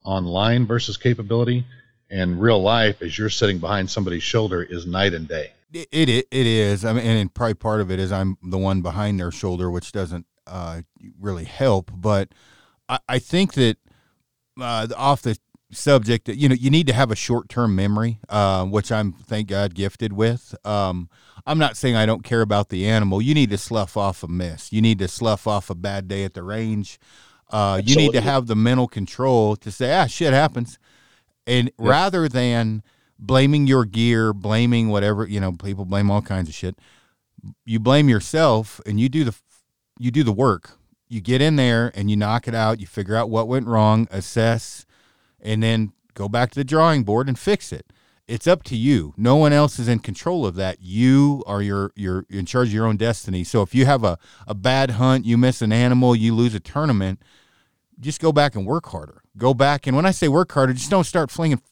online versus capability and real life as you're sitting behind somebody's shoulder is night and day. It it, it is. I mean, and probably part of it is I'm the one behind their shoulder, which doesn't uh, really help. But I, I think that uh, off the subject, that you know, you need to have a short term memory, uh, which I'm thank God gifted with. Um, I'm not saying I don't care about the animal. You need to slough off a miss. You need to slough off a bad day at the range. Uh, you need to have the mental control to say, ah, shit happens and yep. rather than blaming your gear, blaming whatever, you know, people blame all kinds of shit. You blame yourself and you do the you do the work. You get in there and you knock it out, you figure out what went wrong, assess, and then go back to the drawing board and fix it. It's up to you. No one else is in control of that. You are your you're in charge of your own destiny. So if you have a, a bad hunt, you miss an animal, you lose a tournament, just go back and work harder. Go back and when I say work harder, just don't start flinging.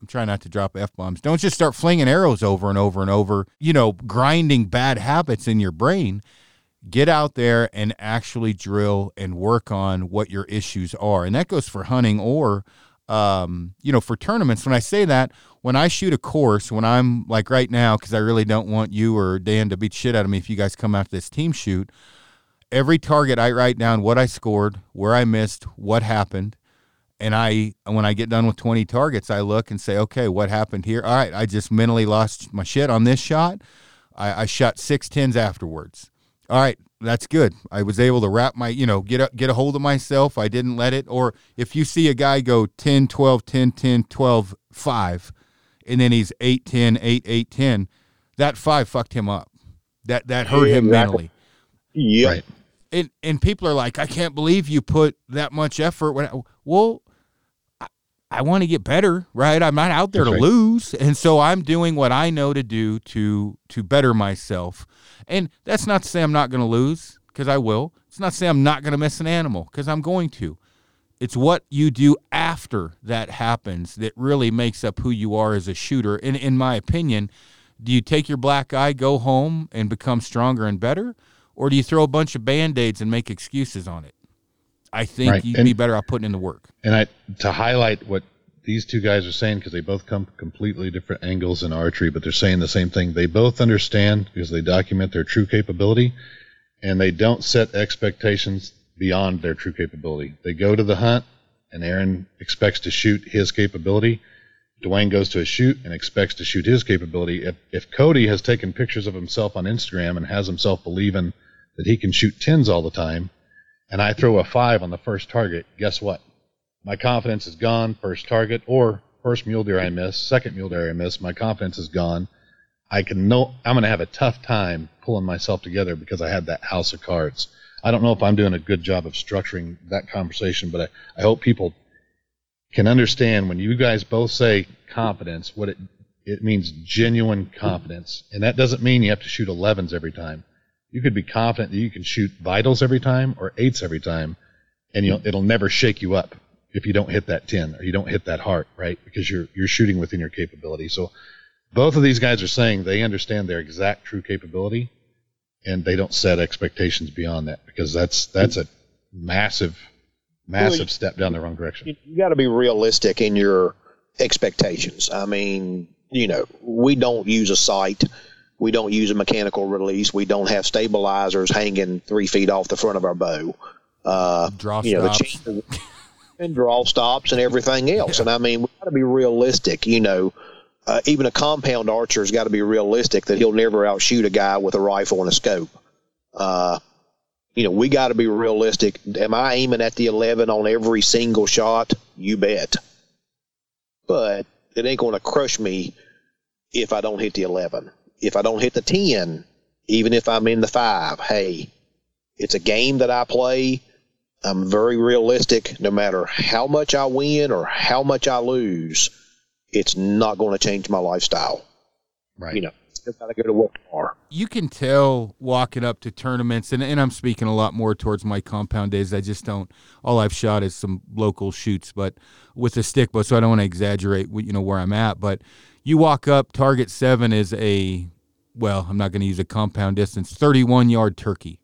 I'm trying not to drop f bombs. Don't just start flinging arrows over and over and over. You know, grinding bad habits in your brain. Get out there and actually drill and work on what your issues are, and that goes for hunting or, um, you know, for tournaments. When I say that, when I shoot a course, when I'm like right now, because I really don't want you or Dan to beat shit out of me if you guys come out to this team shoot every target I write down what I scored, where I missed, what happened, and I when I get done with 20 targets, I look and say, okay, what happened here? All right, I just mentally lost my shit on this shot. I, I shot six tens afterwards. All right, that's good. I was able to wrap my, you know, get a, get a hold of myself. I didn't let it. Or if you see a guy go 10, 12, 10, 10, 12, 5, and then he's 8, 10, 8, 8, 10, that 5 fucked him up. That that hurt him mentally. Yeah. Right. and and people are like, I can't believe you put that much effort. When I, well, I, want to get better, right? I'm not out there That's to right. lose, and so I'm doing what I know to do to to better myself. And that's not to say I'm not going to lose because I will. It's not to say I'm not going to miss an animal because I'm going to. It's what you do after that happens that really makes up who you are as a shooter. And in my opinion, do you take your black eye, go home, and become stronger and better? Or do you throw a bunch of band aids and make excuses on it? I think Right. you'd And- be better off putting in the work. And I to highlight what these two guys are saying because they both come from completely different angles in archery, but they're saying the same thing. They both understand because they document their true capability, and they don't set expectations beyond their true capability. They go to the hunt, and Aaron expects to shoot his capability. Dwayne goes to a shoot and expects to shoot his capability. If, if Cody has taken pictures of himself on Instagram and has himself believing that he can shoot tens all the time, and I throw a five on the first target, guess what? My confidence is gone, first target, or first mule deer I miss, second mule deer I miss, my confidence is gone. I can know I'm going to have a tough time pulling myself together because I had that house of cards. I don't know if I'm doing a good job of structuring that conversation, but I, I hope people can understand when you guys both say confidence, what it it means genuine confidence, and that doesn't mean you have to shoot 11s every time. You could be confident that you can shoot vitals every time or eights every time, and you'll, it'll never shake you up if you don't hit that 10 or you don't hit that heart, right? Because you're you're shooting within your capability. So both of these guys are saying they understand their exact true capability, and they don't set expectations beyond that because that's that's a massive, massive Well, step down the wrong direction. you, you got to be realistic in your expectations. I mean, you know, we don't use a sight. We don't use a mechanical release. We don't have stabilizers hanging three feet off the front of our bow. Uh, Draw you know, the stops. and draw stops and everything else. And I mean, we got to be realistic. You know, uh, even a compound archer's got to be realistic that he'll never outshoot a guy with a rifle and a scope. Uh, you know, we got to be realistic. Am I aiming at the 11 on every single shot? You bet. But it ain't going to crush me if I don't hit the 11. If I don't hit the 10, even if I'm in the 5, hey, it's a game that I play. I'm very realistic. No matter how much I win or how much I lose, it's not going to change my lifestyle. Right. You know, still got to go to work tomorrow. you can tell walking up to tournaments, and, and I'm speaking a lot more towards my compound days. I just don't. All I've shot is some local shoots, but with a stick bow, so I don't want to exaggerate. You know where I'm at, but you walk up. Target seven is a well. I'm not going to use a compound distance. 31 yard turkey.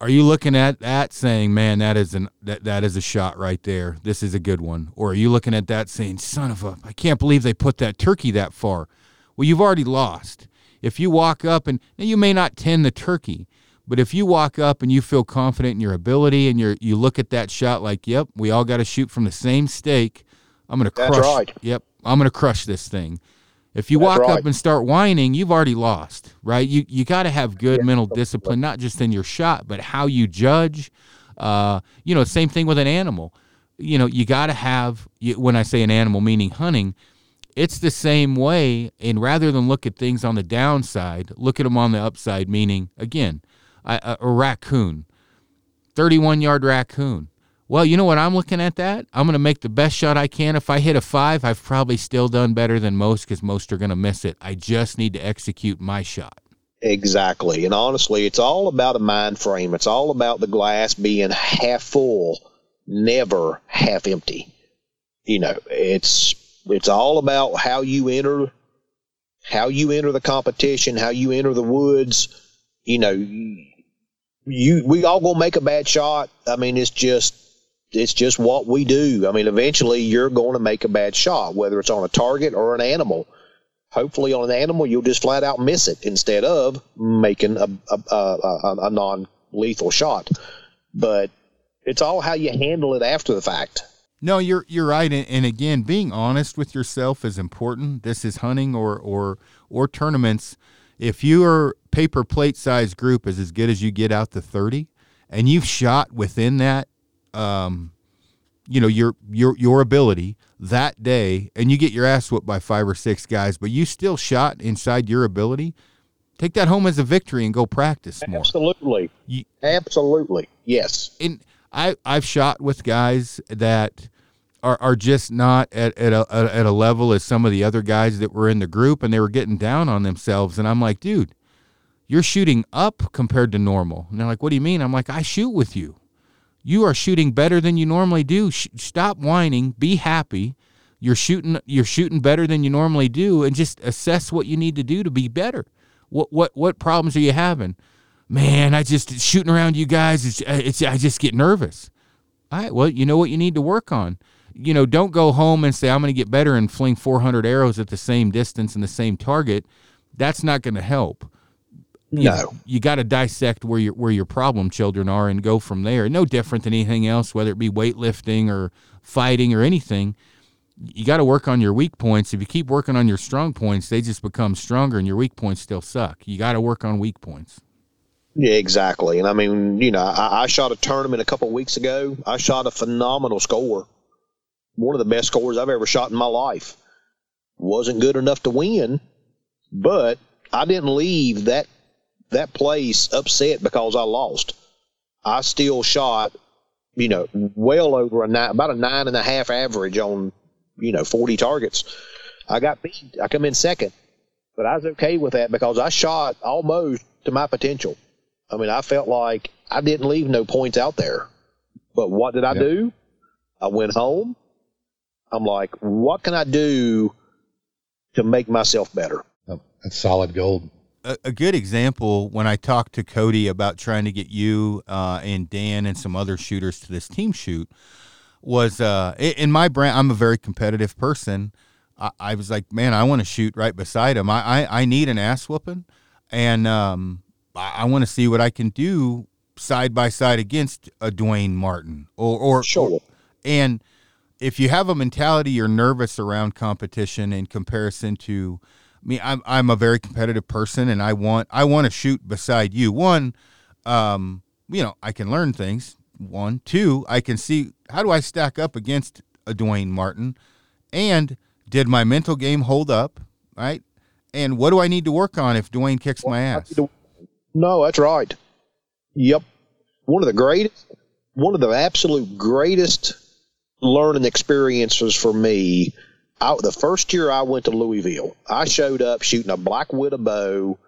Are you looking at that saying, "Man, that is an that that is a shot right there. This is a good one," or are you looking at that saying, "Son of a, I can't believe they put that turkey that far." Well, you've already lost. If you walk up and you may not tend the turkey, but if you walk up and you feel confident in your ability and you you look at that shot like, "Yep, we all got to shoot from the same stake," I'm going to That's crush. right. Yep, I'm going to crush this thing. If you That's walk right. up and start whining, you've already lost, right? You you got to have good mental discipline, not just in your shot, but how you judge. Uh, you know, same thing with an animal. You know, you got to have. You, when I say an animal, meaning hunting, it's the same way. And rather than look at things on the downside, look at them on the upside. Meaning, again, a, a, a raccoon, thirty-one yard raccoon. Well, you know what? I'm looking at that. I'm going to make the best shot I can. If I hit a five, I've probably still done better than most because most are going to miss it. I just need to execute my shot. Exactly. And honestly, it's all about a mind frame. It's all about the glass being half full never half empty. You know, it's it's all about how you enter how you enter the competition, how you enter the woods. You know, you we all gonna make a bad shot. I mean, it's just it's just what we do. I mean, eventually you're going to make a bad shot, whether it's on a target or an animal. Hopefully, on an animal, you'll just flat out miss it instead of making a, a, a, a non lethal shot. But it's all how you handle it after the fact. No, you're you're right, and, again, being honest with yourself is important. This is hunting or or or tournaments. If your paper plate size group is as good as you get out to thirty, and you've shot within that, um, you know your your your ability that day, and you get your ass whooped by five or six guys, but you still shot inside your ability. Take that home as a victory and go practice more. Absolutely, you, absolutely, yes. And I I've shot with guys that are, are just not at, at a at a level as some of the other guys that were in the group and they were getting down on themselves and I'm like, dude, you're shooting up compared to normal. And they're like, what do you mean? I'm like, I shoot with you. You are shooting better than you normally do. Sh- stop whining. Be happy. You're shooting. You're shooting better than you normally do, and just assess what you need to do to be better. What what what problems are you having? man, I just shooting around you guys. It's, uh, it's I just get nervous. All right, well, you know what you need to work on. You know, don't go home and say I'm going to get better and fling 400 arrows at the same distance and the same target. That's not going to help. No, you, you got to dissect where your where your problem children are and go from there. No different than anything else, whether it be weightlifting or fighting or anything. You got to work on your weak points. If you keep working on your strong points, they just become stronger, and your weak points still suck. You got to work on weak points. Yeah, exactly. And I mean, you know, I, I shot a tournament a couple of weeks ago. I shot a phenomenal score, one of the best scores I've ever shot in my life. Wasn't good enough to win, but I didn't leave that that place upset because I lost. I still shot, you know, well over a nine, about a nine and a half average on, you know, forty targets. I got beat. I come in second, but I was okay with that because I shot almost to my potential. I mean, I felt like I didn't leave no points out there. But what did I do? I went home. I'm like, what can I do to make myself better? Oh, that's solid gold. A, a, good example when I talked to Cody about trying to get you uh, and Dan and some other shooters to this team shoot was uh, in my brand. I'm a very competitive person. I, I was like, man, I want to shoot right beside him. I, I, I need an ass whooping. And um, I, I want to see what I can do side by side against a Dwayne Martin or or, sure. and if you have a mentality you're nervous around competition in comparison to me I'm I'm a very competitive person and I want I want to shoot beside you one um you know I can learn things one two I can see how do I stack up against a Dwayne Martin and did my mental game hold up right and what do I need to work on if Dwayne kicks well, my ass no, that's right. Yep. One of the greatest, one of the absolute greatest learning experiences for me. I, the first year I went to Louisville, I showed up shooting a black widow bow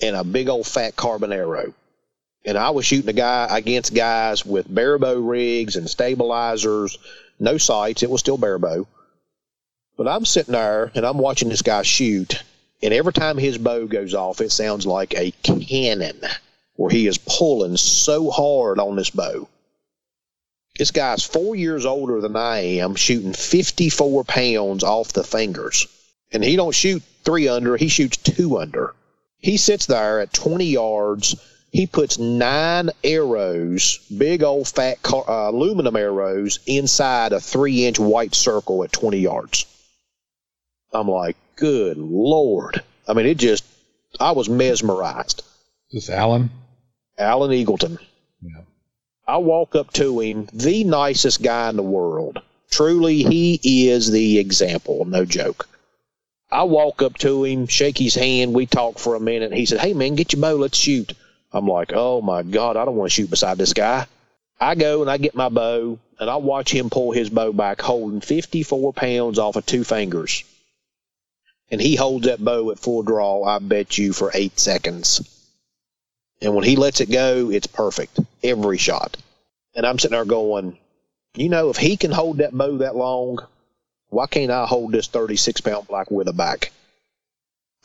and a big old fat carbon arrow. And I was shooting a guy against guys with barebow rigs and stabilizers, no sights. It was still barebow. But I'm sitting there and I'm watching this guy shoot, and every time his bow goes off, it sounds like a cannon where he is pulling so hard on this bow. This guy's four years older than I am, shooting 54 pounds off the fingers. And he don't shoot three under, he shoots two under. He sits there at 20 yards. He puts nine arrows, big old fat car, uh, aluminum arrows, inside a three inch white circle at 20 yards. I'm like, good Lord. I mean, it just, I was mesmerized. Is this Alan? Alan Eagleton. Yeah. I walk up to him, the nicest guy in the world. Truly, he is the example, no joke. I walk up to him, shake his hand, we talk for a minute. He said, Hey man, get your bow, let's shoot. I'm like, Oh my God, I don't want to shoot beside this guy. I go and I get my bow and I watch him pull his bow back, holding 54 pounds off of two fingers and he holds that bow at full draw, I bet you for eight seconds. And when he lets it go, it's perfect every shot. And I'm sitting there going, you know, if he can hold that bow that long, why can't I hold this 36 pound black widow back?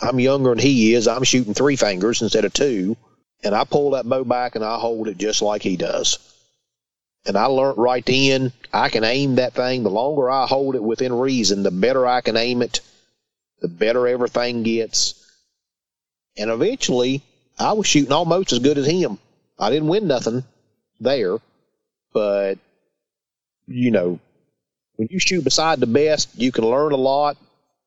I'm younger than he is. I'm shooting three fingers instead of two. And I pull that bow back and I hold it just like he does. And I learned right then I can aim that thing. The longer I hold it within reason, the better I can aim it, the better everything gets. And eventually, I was shooting almost as good as him. I didn't win nothing there, but you know, when you shoot beside the best, you can learn a lot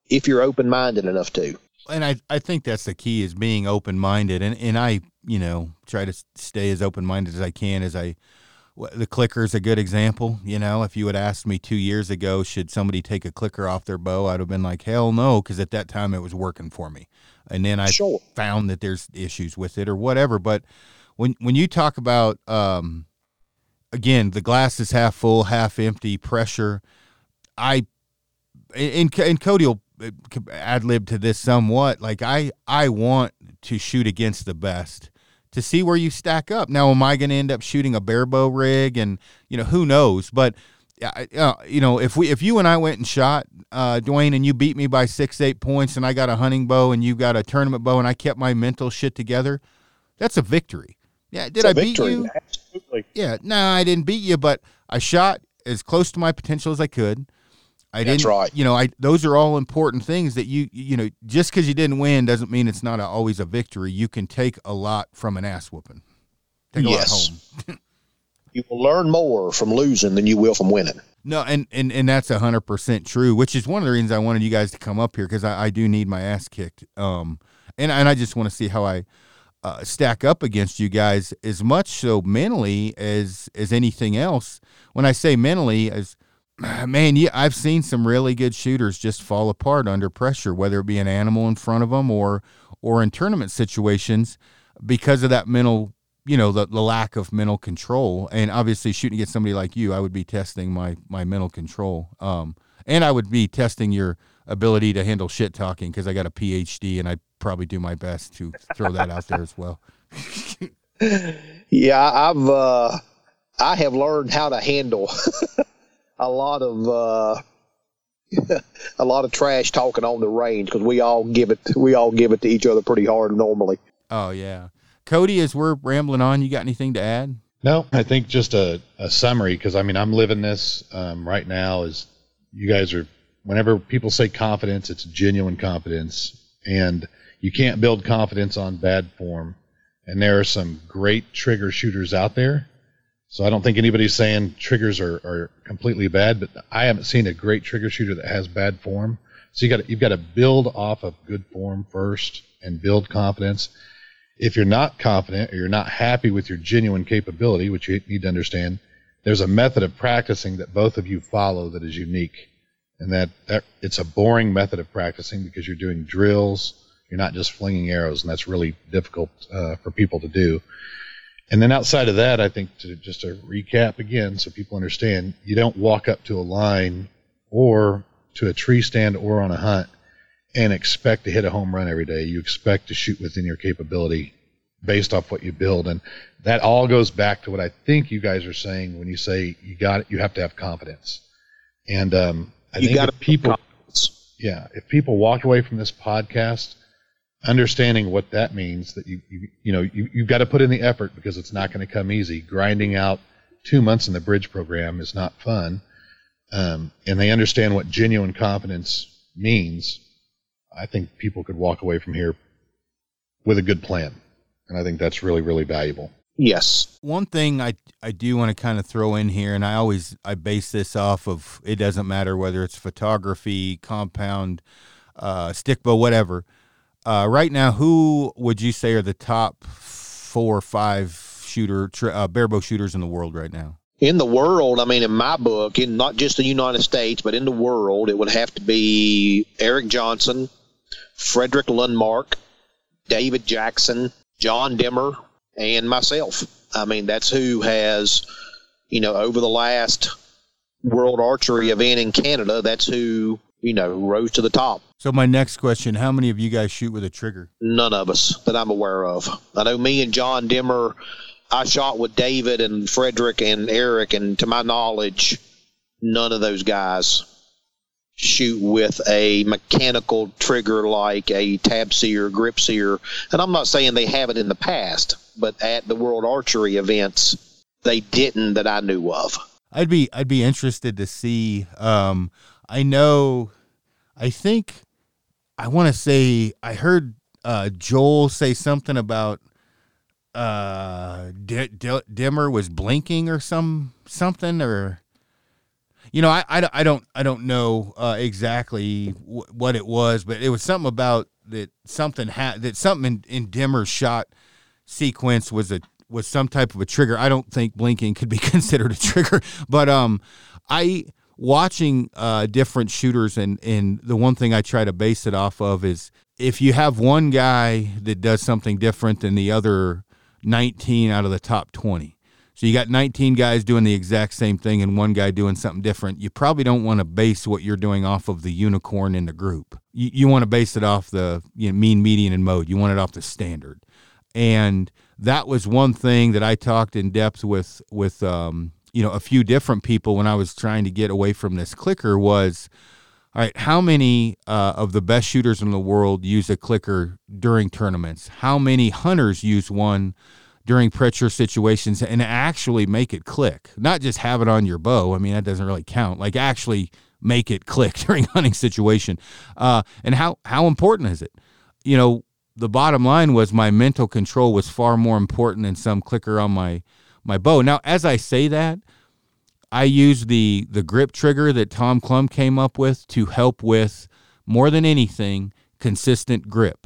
if you're open minded enough to. And I, I think that's the key is being open minded. And, and I, you know, try to stay as open minded as I can as I the clicker is a good example. You know, if you had asked me two years ago, should somebody take a clicker off their bow, I'd have been like, hell no, because at that time it was working for me. And then I sure. found that there's issues with it or whatever. But when when you talk about, um, again, the glass is half full, half empty, pressure. I and and Cody will uh, ad lib to this somewhat. Like I I want to shoot against the best to see where you stack up. Now, am I going to end up shooting a barebow rig? And you know, who knows? But uh, you know, if we if you and I went and shot uh, Dwayne and you beat me by six eight points, and I got a hunting bow and you got a tournament bow, and I kept my mental shit together, that's a victory. Yeah, did I beat you? Absolutely. Yeah, no, I didn't beat you, but I shot as close to my potential as I could. I That's didn't, right. You know, I those are all important things that you you know just because you didn't win doesn't mean it's not a, always a victory. You can take a lot from an ass whooping. Take a yes. lot home. you will learn more from losing than you will from winning. No, and and and that's hundred percent true. Which is one of the reasons I wanted you guys to come up here because I, I do need my ass kicked. Um, and and I just want to see how I uh, stack up against you guys as much so mentally as as anything else. When I say mentally, as man, yeah, I've seen some really good shooters just fall apart under pressure, whether it be an animal in front of them or or in tournament situations because of that mental, you know, the, the lack of mental control. And obviously, shooting against somebody like you, I would be testing my my mental control, um, and I would be testing your ability to handle shit talking because I got a PhD, and I probably do my best to throw that out there as well. yeah, I've uh, I have learned how to handle a lot of uh, a lot of trash talking on the range because we all give it we all give it to each other pretty hard normally. Oh yeah, Cody, as we're rambling on, you got anything to add? No, I think just a, a summary because I mean I'm living this um, right now. Is you guys are whenever people say confidence, it's genuine confidence, and you can't build confidence on bad form. And there are some great trigger shooters out there so I don't think anybody's saying triggers are, are completely bad, but I haven't seen a great trigger shooter that has bad form. So you got you've got to build off of good form first and build confidence. If you're not confident or you're not happy with your genuine capability, which you need to understand, there's a method of practicing that both of you follow that is unique, and that, that it's a boring method of practicing because you're doing drills. You're not just flinging arrows, and that's really difficult uh, for people to do. And then outside of that, I think to just to recap again, so people understand, you don't walk up to a line or to a tree stand or on a hunt and expect to hit a home run every day. You expect to shoot within your capability based off what you build, and that all goes back to what I think you guys are saying when you say you got it, you have to have confidence. And um, I you think if people, yeah, if people walk away from this podcast understanding what that means that you you, you know you, you've got to put in the effort because it's not going to come easy grinding out two months in the bridge program is not fun um, and they understand what genuine confidence means i think people could walk away from here with a good plan. And i think that's really really valuable. Yes. One thing i i do want to kind of throw in here and i always i base this off of it doesn't matter whether it's photography compound uh, stick bow whatever uh, right now, who would you say are the top four or five shooter uh, barebow shooters in the world right now? In the world, I mean, in my book, in not just the United States, but in the world, it would have to be Eric Johnson, Frederick Lundmark, David Jackson, John Demmer, and myself. I mean, that's who has, you know, over the last World Archery event in Canada, that's who, you know, rose to the top. So my next question: How many of you guys shoot with a trigger? None of us that I'm aware of. I know me and John Demmer. I shot with David and Frederick and Eric, and to my knowledge, none of those guys shoot with a mechanical trigger like a tab sear, grip sear. And I'm not saying they haven't in the past, but at the World Archery events, they didn't that I knew of. I'd be I'd be interested to see. Um, I know, I think, I want to say I heard uh, Joel say something about uh, D- D- Demmer was blinking or some something or you know I, I, I don't I don't know uh, exactly w- what it was, but it was something about that something had that something in, in Demmer shot sequence was a was some type of a trigger. I don't think blinking could be considered a trigger, but um, I watching uh, different shooters and and the one thing I try to base it off of is if you have one guy that does something different than the other 19 out of the top 20. So you got 19 guys doing the exact same thing and one guy doing something different. You probably don't want to base what you're doing off of the unicorn in the group. You, you want to base it off the you know, mean, median, and mode. You want it off the standard. And that was one thing that I talked in depth with with um, you know a few different people when I was trying to get away from this clicker was all right how many uh, of the best shooters in the world use a clicker during tournaments how many hunters use one during pressure situations and actually make it click. Not just have it on your bow. I mean that doesn't really count. Like actually make it click during hunting situation. Uh, and how how important is it? You know the bottom line was my mental control was far more important than some clicker on my my bow. Now, as I say that, I use the the grip trigger that Tom Clum came up with to help with more than anything consistent grip.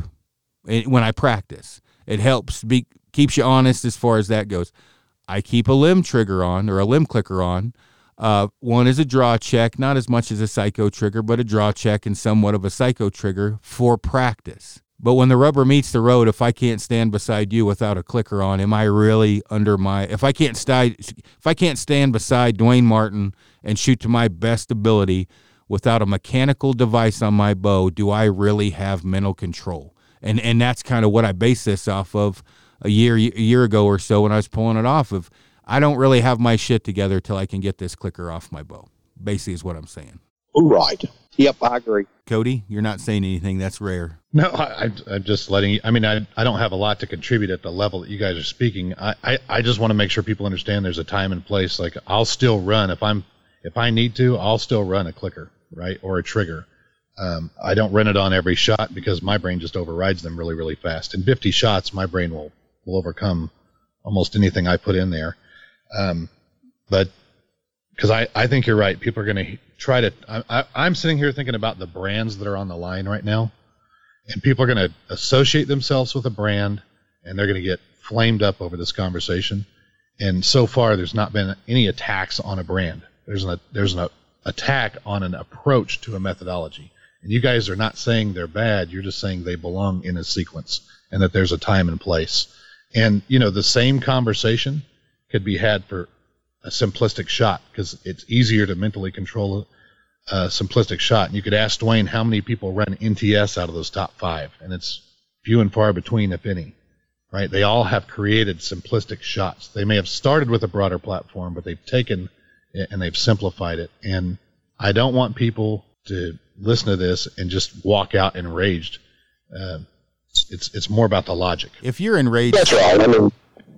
When I practice. It helps be keeps you honest as far as that goes. I keep a limb trigger on or a limb clicker on. Uh, one is a draw check, not as much as a psycho trigger, but a draw check and somewhat of a psycho trigger for practice. But when the rubber meets the road, if I can't stand beside you without a clicker on, am I really under my? If I can't stand, if I can't stand beside Dwayne Martin and shoot to my best ability without a mechanical device on my bow, do I really have mental control? And and that's kind of what I base this off of a year a year ago or so when I was pulling it off of. I don't really have my shit together till I can get this clicker off my bow. Basically, is what I'm saying. Right. Yep, I agree. Cody, you're not saying anything. That's rare. No, I, am just letting you. I mean, I, I don't have a lot to contribute at the level that you guys are speaking. I, I, I just want to make sure people understand there's a time and place. Like I'll still run if I'm if I need to, I'll still run a clicker, right, or a trigger. Um, I don't run it on every shot because my brain just overrides them really, really fast. In 50 shots, my brain will will overcome almost anything I put in there. Um, but because I, I think you're right. People are going to try to. I, I, am sitting here thinking about the brands that are on the line right now, and people are going to associate themselves with a brand, and they're going to get flamed up over this conversation. And so far, there's not been any attacks on a brand. There's an there's an attack on an approach to a methodology. And you guys are not saying they're bad. You're just saying they belong in a sequence, and that there's a time and place. And you know, the same conversation could be had for a simplistic shot because it's easier to mentally control a, a, simplistic shot. And you could ask Dwayne how many people run NTS out of those top five, and it's few and far between, if any. Right? They all have created simplistic shots. They may have started with a broader platform, but they've taken it and they've simplified it. And I don't want people to listen to this and just walk out enraged. Uh, it's it's more about the logic. If you're enraged, that's right. I mean,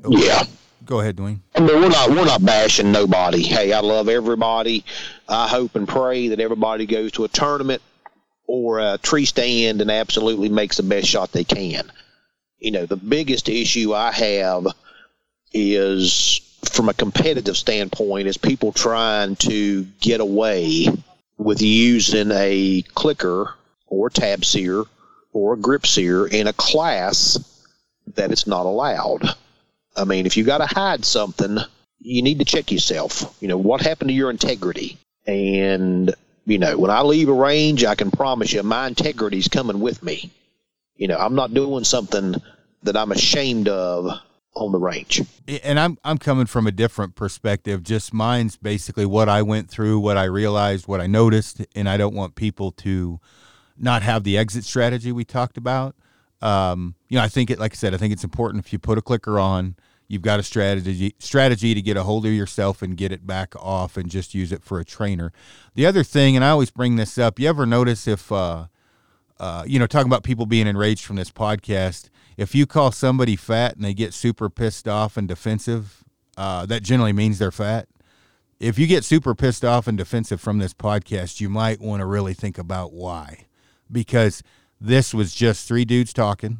oh, yeah. Go ahead, Dwayne. I mean, we're not we're not bashing nobody. Hey, I love everybody. I hope and pray that everybody goes to a tournament or a tree stand and absolutely makes the best shot they can. You know, the biggest issue I have is from a competitive standpoint is people trying to get away with using a clicker or tab sear or a grip sear in a class that it's not allowed. I mean, if you got to hide something, you need to check yourself. You know, what happened to your integrity? And, you know, when I leave a range, I can promise you my integrity's coming with me. You know, I'm not doing something that I'm ashamed of on the range. And I'm I'm coming from a different perspective. Just mine's basically what I went through, what I realized, what I noticed, and I don't want people to not have the exit strategy we talked about. Um, you know, I think it, like I said, I think it's important if you put a clicker on, you've got a strategy strategy to get a hold of yourself and get it back off and just use it for a trainer. The other thing, and I always bring this up, you ever notice if uh, uh, you know, talking about people being enraged from this podcast, if you call somebody fat and they get super pissed off and defensive, uh, that generally means they're fat. If you get super pissed off and defensive from this podcast, you might want to really think about why. Because this was just three dudes talking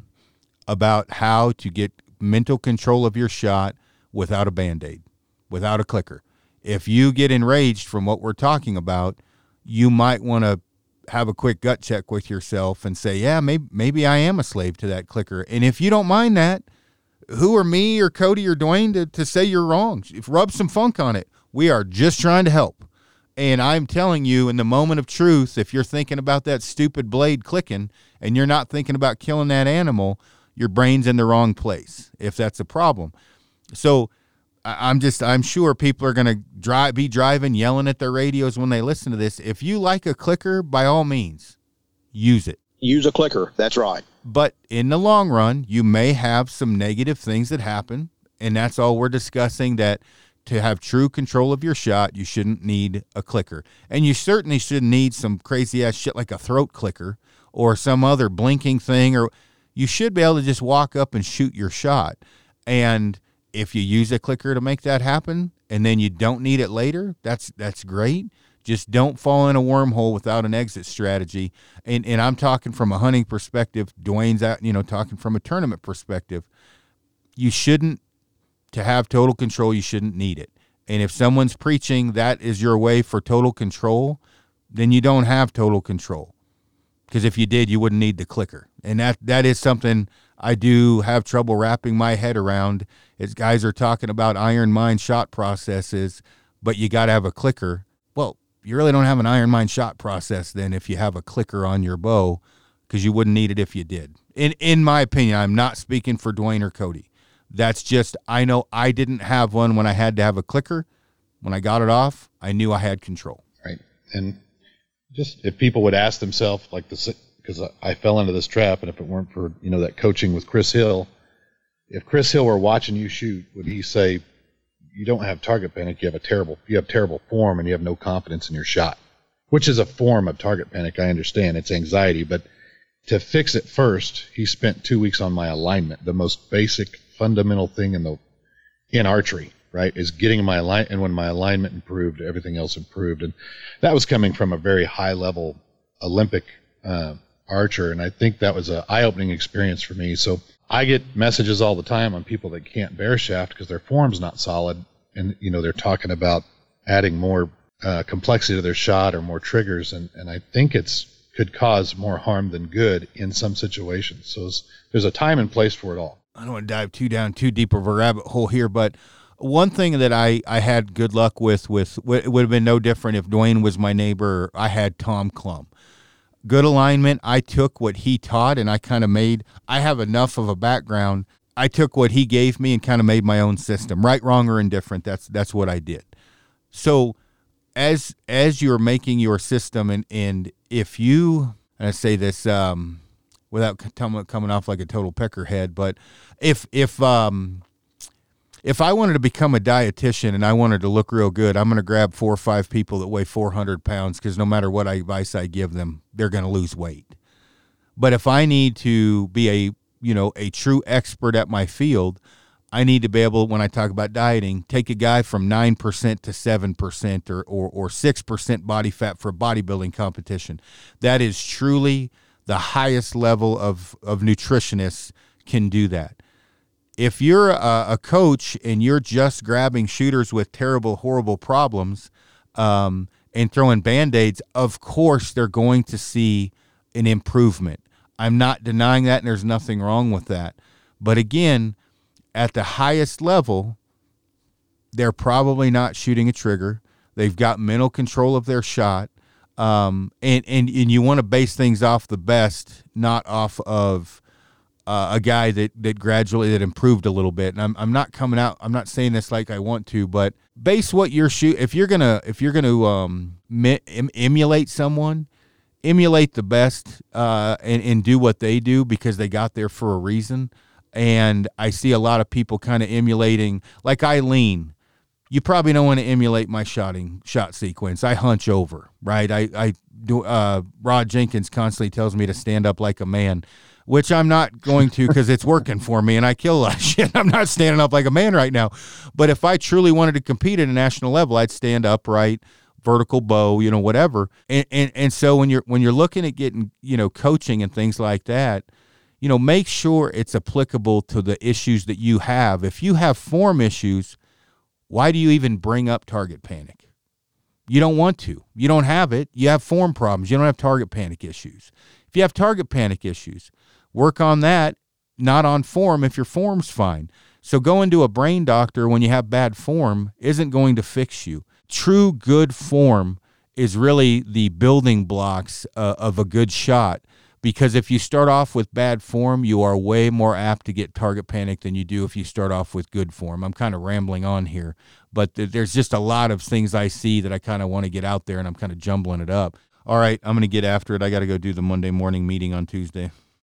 about how to get mental control of your shot without a band aid, without a clicker. If you get enraged from what we're talking about, you might want to have a quick gut check with yourself and say, yeah, maybe maybe I am a slave to that clicker. And if you don't mind that, who are me or Cody or Dwayne to, to say you're wrong? If rub some funk on it. We are just trying to help. And I'm telling you, in the moment of truth, if you're thinking about that stupid blade clicking and you're not thinking about killing that animal, your brain's in the wrong place. If that's a problem, so I'm just I'm sure people are going to drive be driving yelling at their radios when they listen to this. If you like a clicker, by all means, use it. Use a clicker. That's right. But in the long run, you may have some negative things that happen, and that's all we're discussing that to have true control of your shot, you shouldn't need a clicker. And you certainly shouldn't need some crazy ass shit like a throat clicker or some other blinking thing or you should be able to just walk up and shoot your shot. And if you use a clicker to make that happen and then you don't need it later, that's that's great. Just don't fall in a wormhole without an exit strategy. And and I'm talking from a hunting perspective. Dwayne's out, you know, talking from a tournament perspective. You shouldn't to have total control, you shouldn't need it. And if someone's preaching that is your way for total control, then you don't have total control. Because if you did, you wouldn't need the clicker. And that that is something I do have trouble wrapping my head around is guys are talking about iron mind shot processes, but you got to have a clicker. Well, you really don't have an iron mind shot process then if you have a clicker on your bow because you wouldn't need it if you did. In in my opinion, I'm not speaking for Dwayne or Cody. That's just I know I didn't have one when I had to have a clicker. When I got it off, I knew I had control. Right. And just if people would ask themselves like the because I fell into this trap, and if it weren't for you know that coaching with Chris Hill, if Chris Hill were watching you shoot, would he say you don't have target panic? You have a terrible you have terrible form, and you have no confidence in your shot, which is a form of target panic. I understand it's anxiety, but to fix it first, he spent two weeks on my alignment, the most basic fundamental thing in the in archery right is getting my alignment and when my alignment improved everything else improved and that was coming from a very high level olympic uh, archer, and I think that was an eye-opening experience for me. So I get messages all the time on people that can't bare shaft because their form's not solid, and you know they're talking about adding more uh, complexity to their shot or more triggers, and and I think it's could cause more harm than good in some situations. So there's a time and place for it all. I don't want to dive too down too deep of a rabbit hole here, but one thing that I, I had good luck with with it would have been no different if Dwayne was my neighbor. I had Tom Clum good alignment. I took what he taught and I kind of made, I have enough of a background. I took what he gave me and kind of made my own system. Right, wrong, or indifferent. That's that's what I did. So as as you're making your system and and if you and I say this um, without coming off like a total peckerhead, but if if um, if I wanted to become a dietitian and I wanted to look real good, I'm going to grab four or five people that weigh 400 pounds because no matter what advice I give them, they're going to lose weight. But if I need to be a you know a true expert at my field, I need to be able, when I talk about dieting, take a guy from nine percent to seven percent or or or six percent body fat for bodybuilding competition. That is truly the highest level of of nutritionists can do that if you're a, a, coach and you're just grabbing shooters with terrible, horrible problems um, and throwing band aids, of course they're going to see an improvement. I'm not denying that, and there's nothing wrong with that. But again, at the highest level, they're probably not shooting a trigger. They've got mental control of their shot. Um, and, and, and you want to base things off the best, not off of uh, a guy that that gradually that improved a little bit. And I'm I'm not coming out. I'm not saying this like I want to, but base what you're shoot. If you're gonna if you're gonna um em- emulate someone, emulate the best uh, and and do what they do because they got there for a reason. and I see a lot of people kind of emulating, like Eileen. You probably don't want to emulate my shotting shot sequence. I hunch over, right? I, I do. Uh, Rod Jenkins constantly tells me to stand up like a man, which I'm not going to because it's working for me, and I kill a lot of shit. I'm not standing up like a man right now. But if I truly wanted to compete at a national level, I'd stand upright vertical bow, you know, whatever. And, and and so when you're when you're looking at getting, you know, coaching and things like that, you know, make sure it's applicable to the issues that you have. If you have form issues, why do you even bring up target panic? You don't want to. You don't have it. You have form problems. You don't have target panic issues. If you have target panic issues, work on that, not on form if your form's fine. So going to a brain doctor when you have bad form isn't going to fix you. True good form is really the building blocks uh, of a good shot because if you start off with bad form, you are way more apt to get target panic than you do if you start off with good form. I'm kind of rambling on here, but th- there's just a lot of things I see that I kind of want to get out there and I'm kind of jumbling it up. All right, I'm going to get after it. I got to go do the Monday morning meeting on Tuesday.